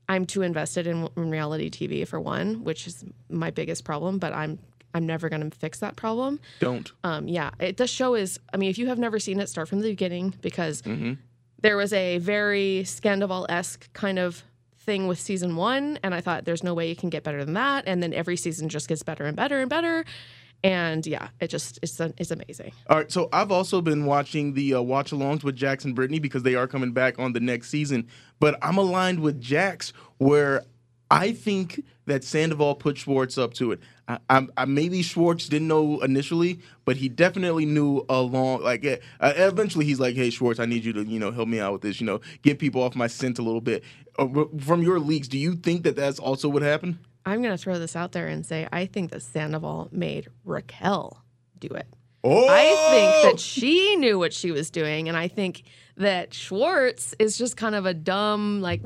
I'm too invested in, in reality TV for one, which is my biggest problem. But I'm I'm never going to fix that problem. Don't. Um, yeah, it, the show is. I mean, if you have never seen it, start from the beginning because Mm-hmm. there was a very Scandival esque kind of thing with season one, and I thought there's no way you can get better than that. And then every season just gets better and better and better. And yeah, it just it's it's amazing. All right, so I've also been watching the uh, watch alongs with Jax and Brittany because they are coming back on the next season. But I'm aligned with Jax where I think that Sandoval put Schwartz up to it. I, I, I maybe Schwartz didn't know initially, but he definitely knew along. Like uh, eventually, he's like, "Hey, Schwartz, I need you to you know help me out with this. You know, get people off my scent a little bit." Uh, from your leaks, do you think that that's also what happened? I'm gonna throw this out there and say I think that Sandoval made Raquel do it. Oh! I think that oh! she knew what she was doing, and I think that Schwartz is just kind of a dumb like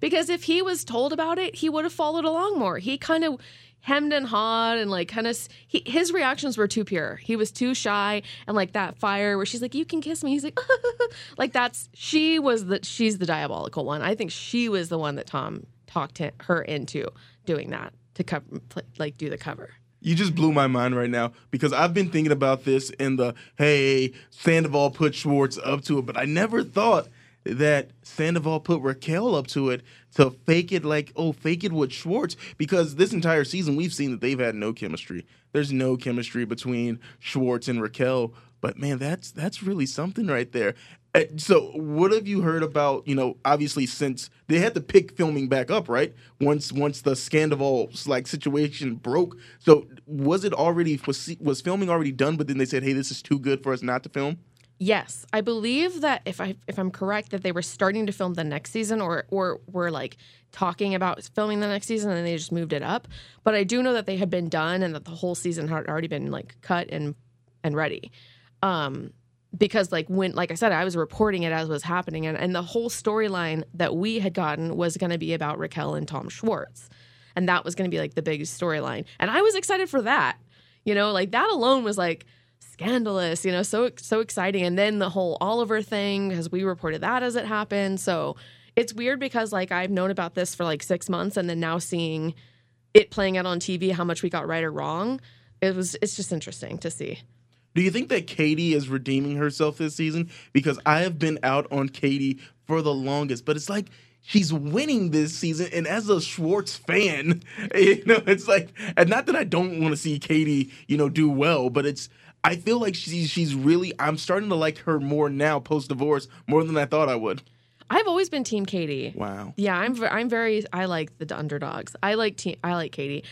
because if he was told about it, he would have followed along more. He kind of hemmed and hawed and like kind of he, his reactions were too pure. He was too shy and like that fire where she's like, "You can kiss me." He's like, like that's she was the she's the diabolical one. I think she was the one that Tom talked to her into doing that to cover like do the cover. You just blew my mind right now because I've been thinking about this in the hey, Sandoval put Schwartz up to it, but I never thought that Sandoval put Raquel up to it to fake it like, oh, fake it with Schwartz because this entire season we've seen that they've had no chemistry. There's no chemistry between Schwartz and Raquel, but man, that's that's really something right there. Uh, So, what have you heard about? You know, obviously, since they had to pick filming back up, right? Once once the Scandival like situation broke. So, was it already was filming already done? But then they said, "Hey, this is too good for us not to film." Yes, I believe that if I if I'm correct that they were starting to film the next season or or were like talking about filming the next season and they just moved it up. But I do know that they had been done and that the whole season had already been like cut and and ready. Um because like when like I said I was reporting it as was happening and, and the whole storyline that we had gotten was going to be about Raquel and Tom Schwartz. And that was going to be like the big storyline. And I was excited for that. You know, like that alone was like scandalous, you know, so so exciting. And then the whole Oliver thing, because we reported that as it happened. So it's weird because like I've known about this for like six months, and then now seeing it playing out on TV, how much we got right or wrong, it was it's just interesting to see. Do you think that Katie is redeeming herself this season? Because I have been out on Katie for the longest, but it's like she's winning this season. And as a Schwartz fan, you know, it's like, and not that I don't want to see Katie, you know, do well, but it's, I feel like she's she's really. I'm starting to like her more now post divorce more than I thought I would. I've always been Team Katie. Wow. Yeah, I'm I'm very I like the underdogs. I like team I like Katie.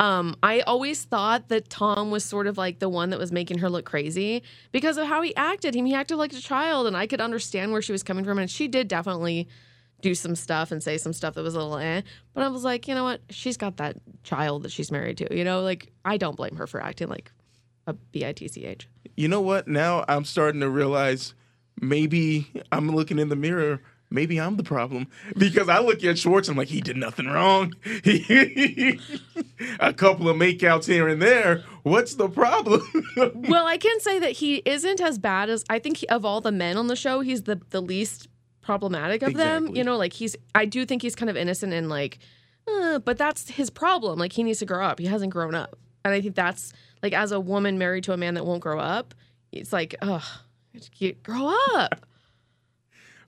Um, I always thought that Tom was sort of like the one that was making her look crazy because of how he acted. He, he acted like a child, and I could understand where she was coming from, and she did definitely do some stuff and say some stuff that was a little eh. But I was like, you know what? She's got that child that she's married to. You know, like I don't blame her for acting like a bitch. You know what? Now I'm starting to realize maybe I'm looking in the mirror. Maybe I'm the problem because I look at Schwartz. And I'm like, he did nothing wrong. a couple of makeouts here and there. What's the problem? well, I can say that he isn't as bad as I think he, of all the men on the show. He's the the least problematic of them. You know, like he's. I do think he's kind of innocent and like, uh, but that's his problem. Like he needs to grow up. He hasn't grown up, and I think that's like as a woman married to a man that won't grow up. It's like, ugh, grow up.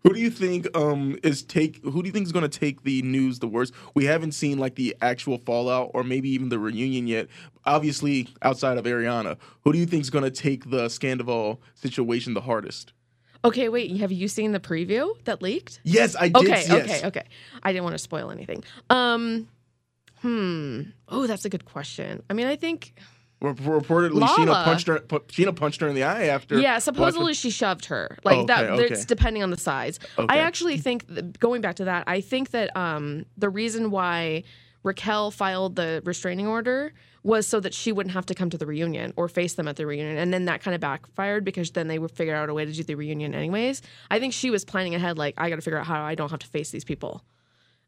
Who do you think um is take who do you think is going to take the news the worst? We haven't seen like the actual fallout or maybe even the reunion yet. Obviously, outside of Ariana, who do you think is going to take the Scandival situation the hardest? Okay, wait. Have you seen the preview that leaked? Yes, I did. Okay, yes. okay, okay. I didn't want to spoil anything. Um, hmm. Oh, that's a good question. I mean, I think Reportedly, Lala. Scheana punched her. Scheana punched her in the eye after. yeah. Supposedly she shoved her. Like Okay, that. okay. It's depending on the size. Okay. I actually think that, going back to that, I think that um the reason why Raquel filed the restraining order was so that she wouldn't have to come to the reunion or face them at the reunion. And then that kind of backfired because then they would figure out a way to do the reunion anyways. I think she was planning ahead, like, I got to figure out how I don't have to face these people.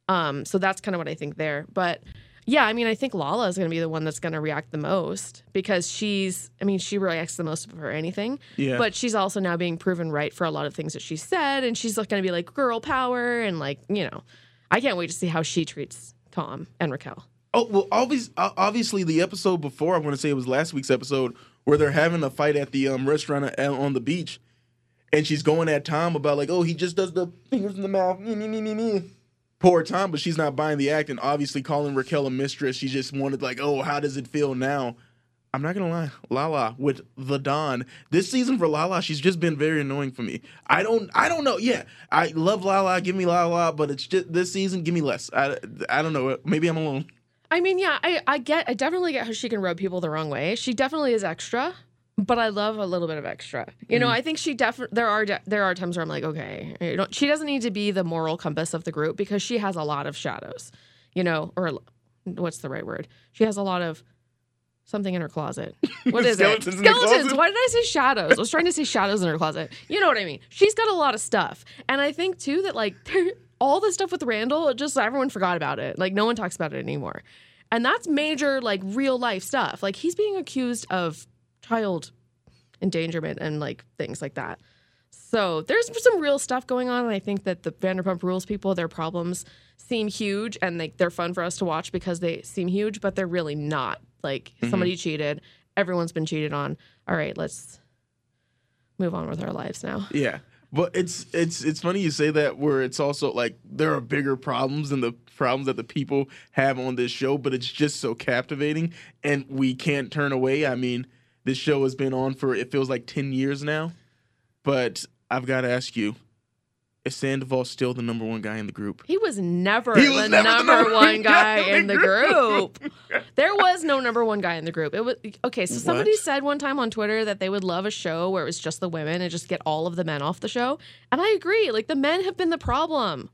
Um, so that's kind of what I think there. But yeah, I mean, I think Lala is going to be the one that's going to react the most because she's, I mean, she reacts the most for anything. Yeah. But she's also now being proven right for a lot of things that she said. And she's going to be like girl power. And like, you know, I can't wait to see how she treats Tom and Raquel. Oh well, obviously, obviously, the episode before, I want to say it was last week's episode where they're having a fight at the um, restaurant on the beach, and she's going at Tom about like, oh, he just does the fingers in the mouth, Poor Tom, but she's not buying the act, and obviously calling Raquel a mistress. She just wanted like, oh, how does it feel now? I'm not gonna lie, Lala with the Don this season for Lala, she's just been very annoying for me. I don't, I don't know. Yeah, I love Lala, give me Lala, but it's just this season, give me less. I, I don't know. Maybe I'm alone. I mean, yeah, I, I get, I definitely get how she can rub people the wrong way. She definitely is extra, but I love a little bit of extra. You know, Mhm. I think she definitely there are de- there are times where I'm like, okay, you know, she doesn't need to be the moral compass of the group because she has a lot of shadows. You know, or what's the right word? She has a lot of something in her closet. What is Skeletons it? Skeletons. Why did I say shadows? I was trying to say shadows in her closet. You know what I mean? She's got a lot of stuff, and I think too that like all the stuff with Randall, just everyone forgot about it. Like no one talks about it anymore, and that's major like real life stuff. Like he's being accused of child endangerment and like things like that. So there's some real stuff going on, and I think that the Vanderpump Rules people, their problems seem huge, and like they're fun for us to watch because they seem huge, but they're really not. Like Mhm. somebody cheated, everyone's been cheated on. All right, let's move on with our lives now. Yeah. But it's it's it's funny you say that where it's also like there are bigger problems than the problems that the people have on this show, but it's just so captivating and we can't turn away. I mean, this show has been on for it feels like 10 years now. But I've got to ask you, is Sandoval still the number one guy in the group? He was never He was the never the number number one one guy guy in the group. there was no number one guy in the group. It was okay. So somebody What? said one time on Twitter that they would love a show where it was just the women and just get all of the men off the show. And I agree. Like the men have been the problem.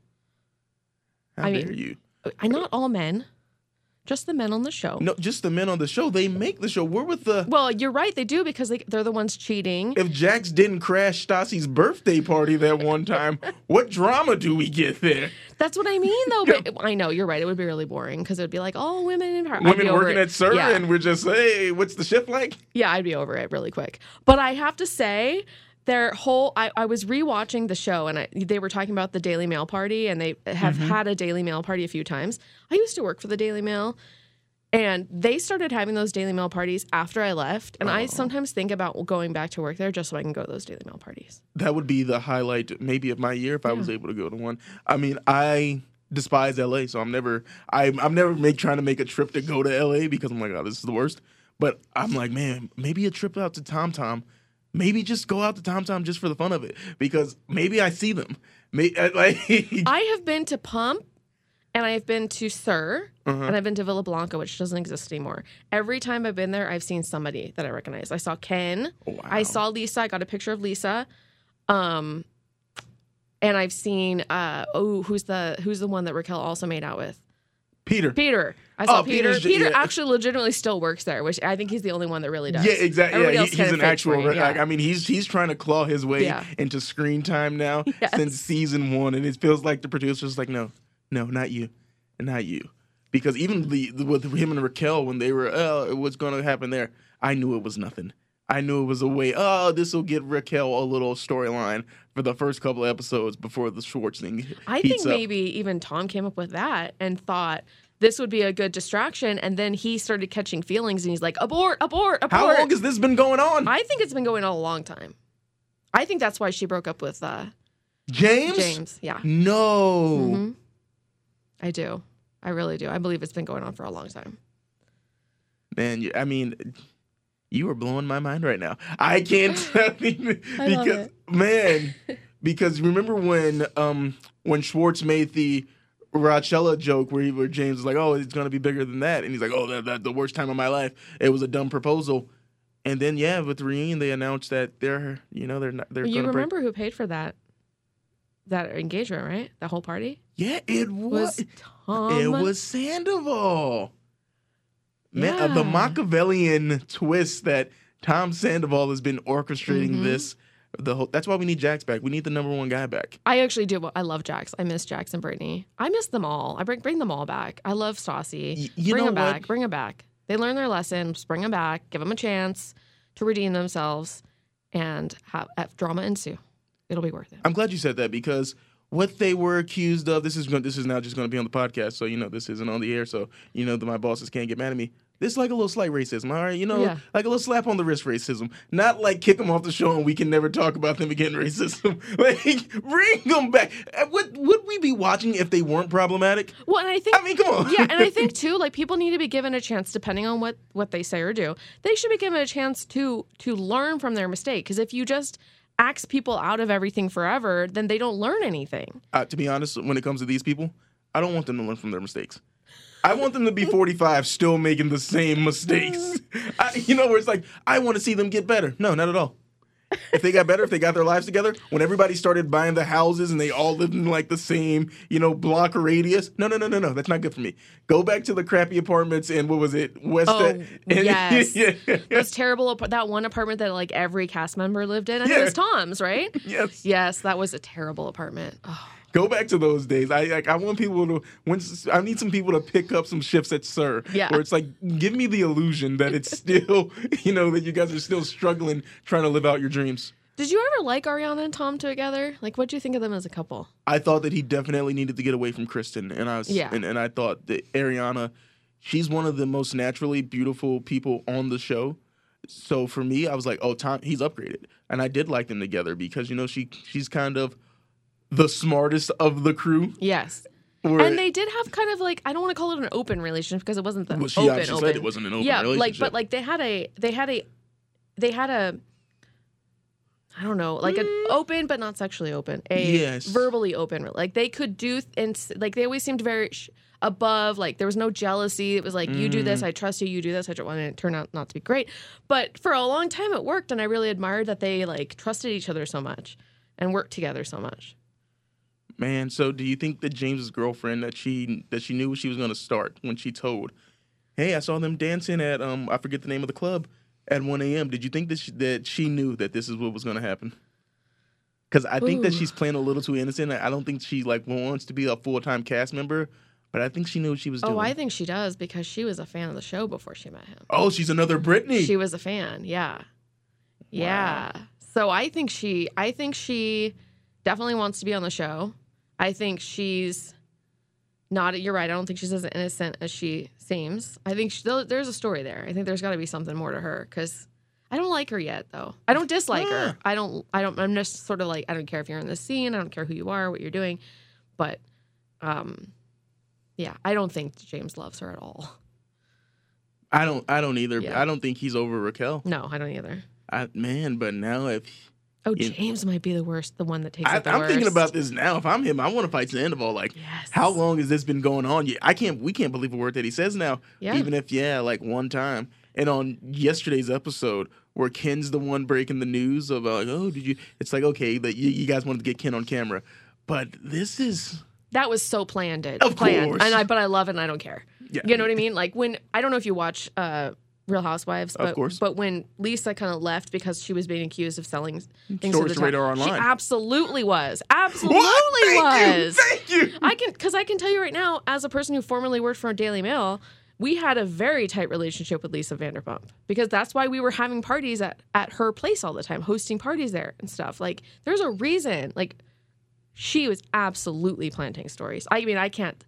How I dare mean- you? I not all men, just the men on the show. No, just the men on the show. They make the show. We're with the Well, you're right. They do because they, they're the ones cheating. if Jax didn't crash Stassi's birthday party that one time, what drama do we get there? That's what I mean, though. But I know you're right. It would be really boring because it would be like, oh, women in power. Women working it. at SUR, Yeah. and we're just, hey, what's the shift like? Yeah, I'd be over it really quick. But I have to say, their whole I, I was rewatching the show and I, they were talking about the Daily Mail party and they have Mm-hmm. Mhm. had a Daily Mail party a few times. I used to work for the Daily Mail and they started having those Daily Mail parties after I left. And Oh. I sometimes think about going back to work there just so I can go to those Daily Mail parties. That would be the highlight, maybe, of my year if I was able to go to one. I mean, I despise LA, so I'm never, I'm, I'm never make trying to make a trip to go to LA because I'm like, oh, this is the worst. But I'm like, man, maybe a trip out to Tom Tom, maybe just go out to Tom Tom just for the fun of it because maybe I see them. May, uh, like, I have been to Pump and I've been to SUR Uh-huh. and I've been to Villa Blanca, which doesn't exist anymore. Every time I've been there, I've seen somebody that I recognize. I saw Ken. I saw Lisa. I got a picture of Lisa. Um, and I've seen uh oh who's the who's the one that Raquel also made out with Peter. Peter. I saw Oh, Peter. Peter's Peter yeah. actually legitimately still works there, which I think he's the only one that really does. Yeah, exactly. Everybody Yeah, he- he's an actual. for yeah. Like, I mean, he's he's trying to claw his way Yeah. into screen time now Yes. since season one, and it feels like the producer's like, no, no, not you, not you, because even the, the with him and Raquel when they were, oh, what's going to happen there? I knew it was nothing. I knew it was a way. Oh, this will get Raquel a little storyline for the first couple of episodes before the Schwartz thing. I think up. maybe even Tom came up with that and thought this would be a good distraction, and then he started catching feelings, and he's like, abort, abort, abort. How long has this been going on? I think it's been going on a long time. I think that's why she broke up with uh, James. James. Yeah. No. Mhm. I do. I really do. I believe it's been going on for a long time. Man, I mean, you are blowing my mind right now. I can't tell you because man, because remember when um when Schwartz made the Rochella joke where he where James was like, "Oh, it's gonna be bigger than that," and he's like, "Oh, that that the worst time of my life. It was a dumb proposal." And then yeah, with the reunion, they announced that they're you know they're not they're you gonna break. remember who paid for that that engagement, right? That whole party Yeah, it was. was Tom. it was Sandoval. Man, uh, the Machiavellian twist that Tom Sandoval has been orchestrating Mhm. this. The whole, that's why we need Jax back. We need the number one guy back. I actually do. I love Jax. I miss Jax and Brittany. I miss them all. I bring bring them all back. I love Stassi. you bring them what? back. Bring them back. They learn their lessons. Bring them back. Give them a chance to redeem themselves, and have, have drama ensue. It'll be worth it. I'm glad you said that because what they were accused of. This is going. This is now just going to be on the podcast, so you know this isn't on the air. So you know that my bosses can't get mad at me. This is like a little slight racism, all right? You know, Yeah. like a little slap on the wrist racism. Not like kick them off the show and we can never talk about them again racism. like bring them back. Would would we be watching if they weren't problematic? Well, and I think I mean, come on. yeah, and I think too, like people need to be given a chance, depending on what what they say or do. They should be given a chance to to learn from their mistake. Because if you just axe people out of everything forever, then they don't learn anything. uh, to be honest, when it comes to these people, I don't want them to learn from their mistakes. I want them to be 45 still making the same mistakes. I, you know, where it's like, I want to see them get better. No, not at all. If they got better, if they got their lives together, when everybody started buying the houses and they all lived in like the same, you know, block radius, no, no, no, no, no, that's not good for me. Go back to the crappy apartments and what was it, West? Oh, and- yes. yeah, Those terrible that one apartment that like every cast member lived in. I think it was Tom's, right? yes. Yes, that was a terrible apartment. Oh, Go back to those days. I like. I want people to. When I need some people to pick up some shifts at SUR. Yeah. Where it's like, give me the illusion that it's still, you know, that you guys are still struggling trying to live out your dreams. Did you ever like Ariana and Tom together? Like, what do you think of them as a couple? I thought that he definitely needed to get away from Kristen, and I was, Yeah. and, and I thought that Ariana, she's one of the most naturally beautiful people on the show. So for me, I was like, oh, Tom, he's upgraded, and I did like them together because you know she she's kind of the smartest of the crew. Yes. Where- and they did have kind of like I don't want to call it an open relationship because it wasn't the Well, she open said it wasn't an open relationship. yeah, like but like they had a they had a they had a I don't know like an open but not sexually open a Mm. Yes. verbally open like they could do th- and like they always seemed very sh- above like there was no jealousy it was like you do Mm. this I trust you you do this I don't want it turned out not to be great but for a long time it worked and I really admired that they like trusted each other so much and worked together so much. Man, so do you think that James's girlfriend that she that she knew she was going to start when she told, "Hey, I saw them dancing at um I forget the name of the club at 1 a.m." Did you think that she, that she knew that this is what was going to happen? Because I think that she's playing a little too innocent. I don't think she like wants to be a full time cast member, but I think she knew what she was doing. Oh, I think she does because she was a fan of the show before she met him. Oh, she's another Brittany. She was a fan, yeah. Yeah. So I think she I think she definitely wants to be on the show. I think she's not you're right. I don't think she's as innocent as she seems. I think she, there's a story there. I think there's got to be something more to her cuz I don't like her yet though. I don't dislike her. I don't I don't I'm just sort of like I don't care if you're in the scene, I don't care who you are, what you're doing, but um yeah, I don't think James loves her at all. I don't. I don't either. Yeah. I don't think he's over Raquel. No, I don't either. I, man, but now if Oh, James might be the worst, the one that takes I, it the I'm thinking about this now. If I'm him, I want to fight Sandoval. Like, how long has this been going on? Yeah, I can't. We can't believe a word that he says now. Yeah. Even if yeah, like one time. And on yesterday's episode, where Ken's the one breaking the news of uh, like, oh, did you? It's like okay, that you, you guys wanted to get Ken on camera, but this is That was so planned. It Of planned, course. and I but I love it and I don't care. Yeah. You know what I mean? Like when I don't know if you watch uh, Real Housewives, Of but course. but when Lisa kind of left because she was being accused of selling things Stories to the Radar town, she absolutely was, absolutely Thank you, was. thank you. I can because I can tell you right now, as a person who formerly worked for Daily Mail. We had a very tight relationship with Lisa Vanderpump because that's why we were having parties at, at her place all the time, hosting parties there and stuff. Like, there's a reason. Like, she was absolutely planting stories. I mean, I can't,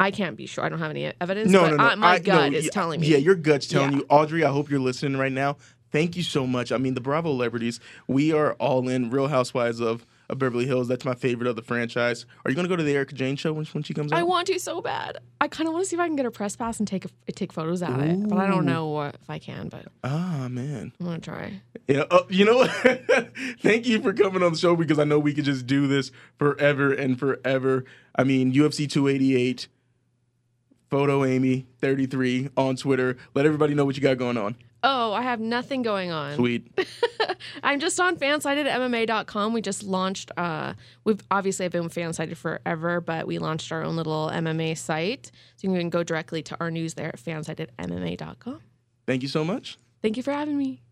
I can't be sure. I don't have any evidence. no, but no, no. I, my I- gut no, is yeah, telling me. Yeah, your gut's telling you, Audrey. I hope you're listening right now. Thank you so much. I mean, the Bravo celebrities, we are all in Real Housewives of, of Beverly Hills. That's my favorite of the franchise. Are you going to go to the Erika Jayne show when, when she comes out? I want to so bad. I kind of want to see if I can get a press pass and take a, take photos at it, but I don't know what, if I can. But Ah, man. I'm gonna try. You know, uh, you know what? Thank you for coming on the show because I know we could just do this forever and forever. I mean, UFC 288, photo Amy 33 on Twitter. Let everybody know what you got going on. Oh, I have nothing going on. Sweet. I'm just on fansided at MMA.com. We just launched, uh, we've obviously I've been fansided forever, but we launched our own little MMA site. So you can go directly to our news there at fansided MMA.com. Thank you so much. Thank you for having me.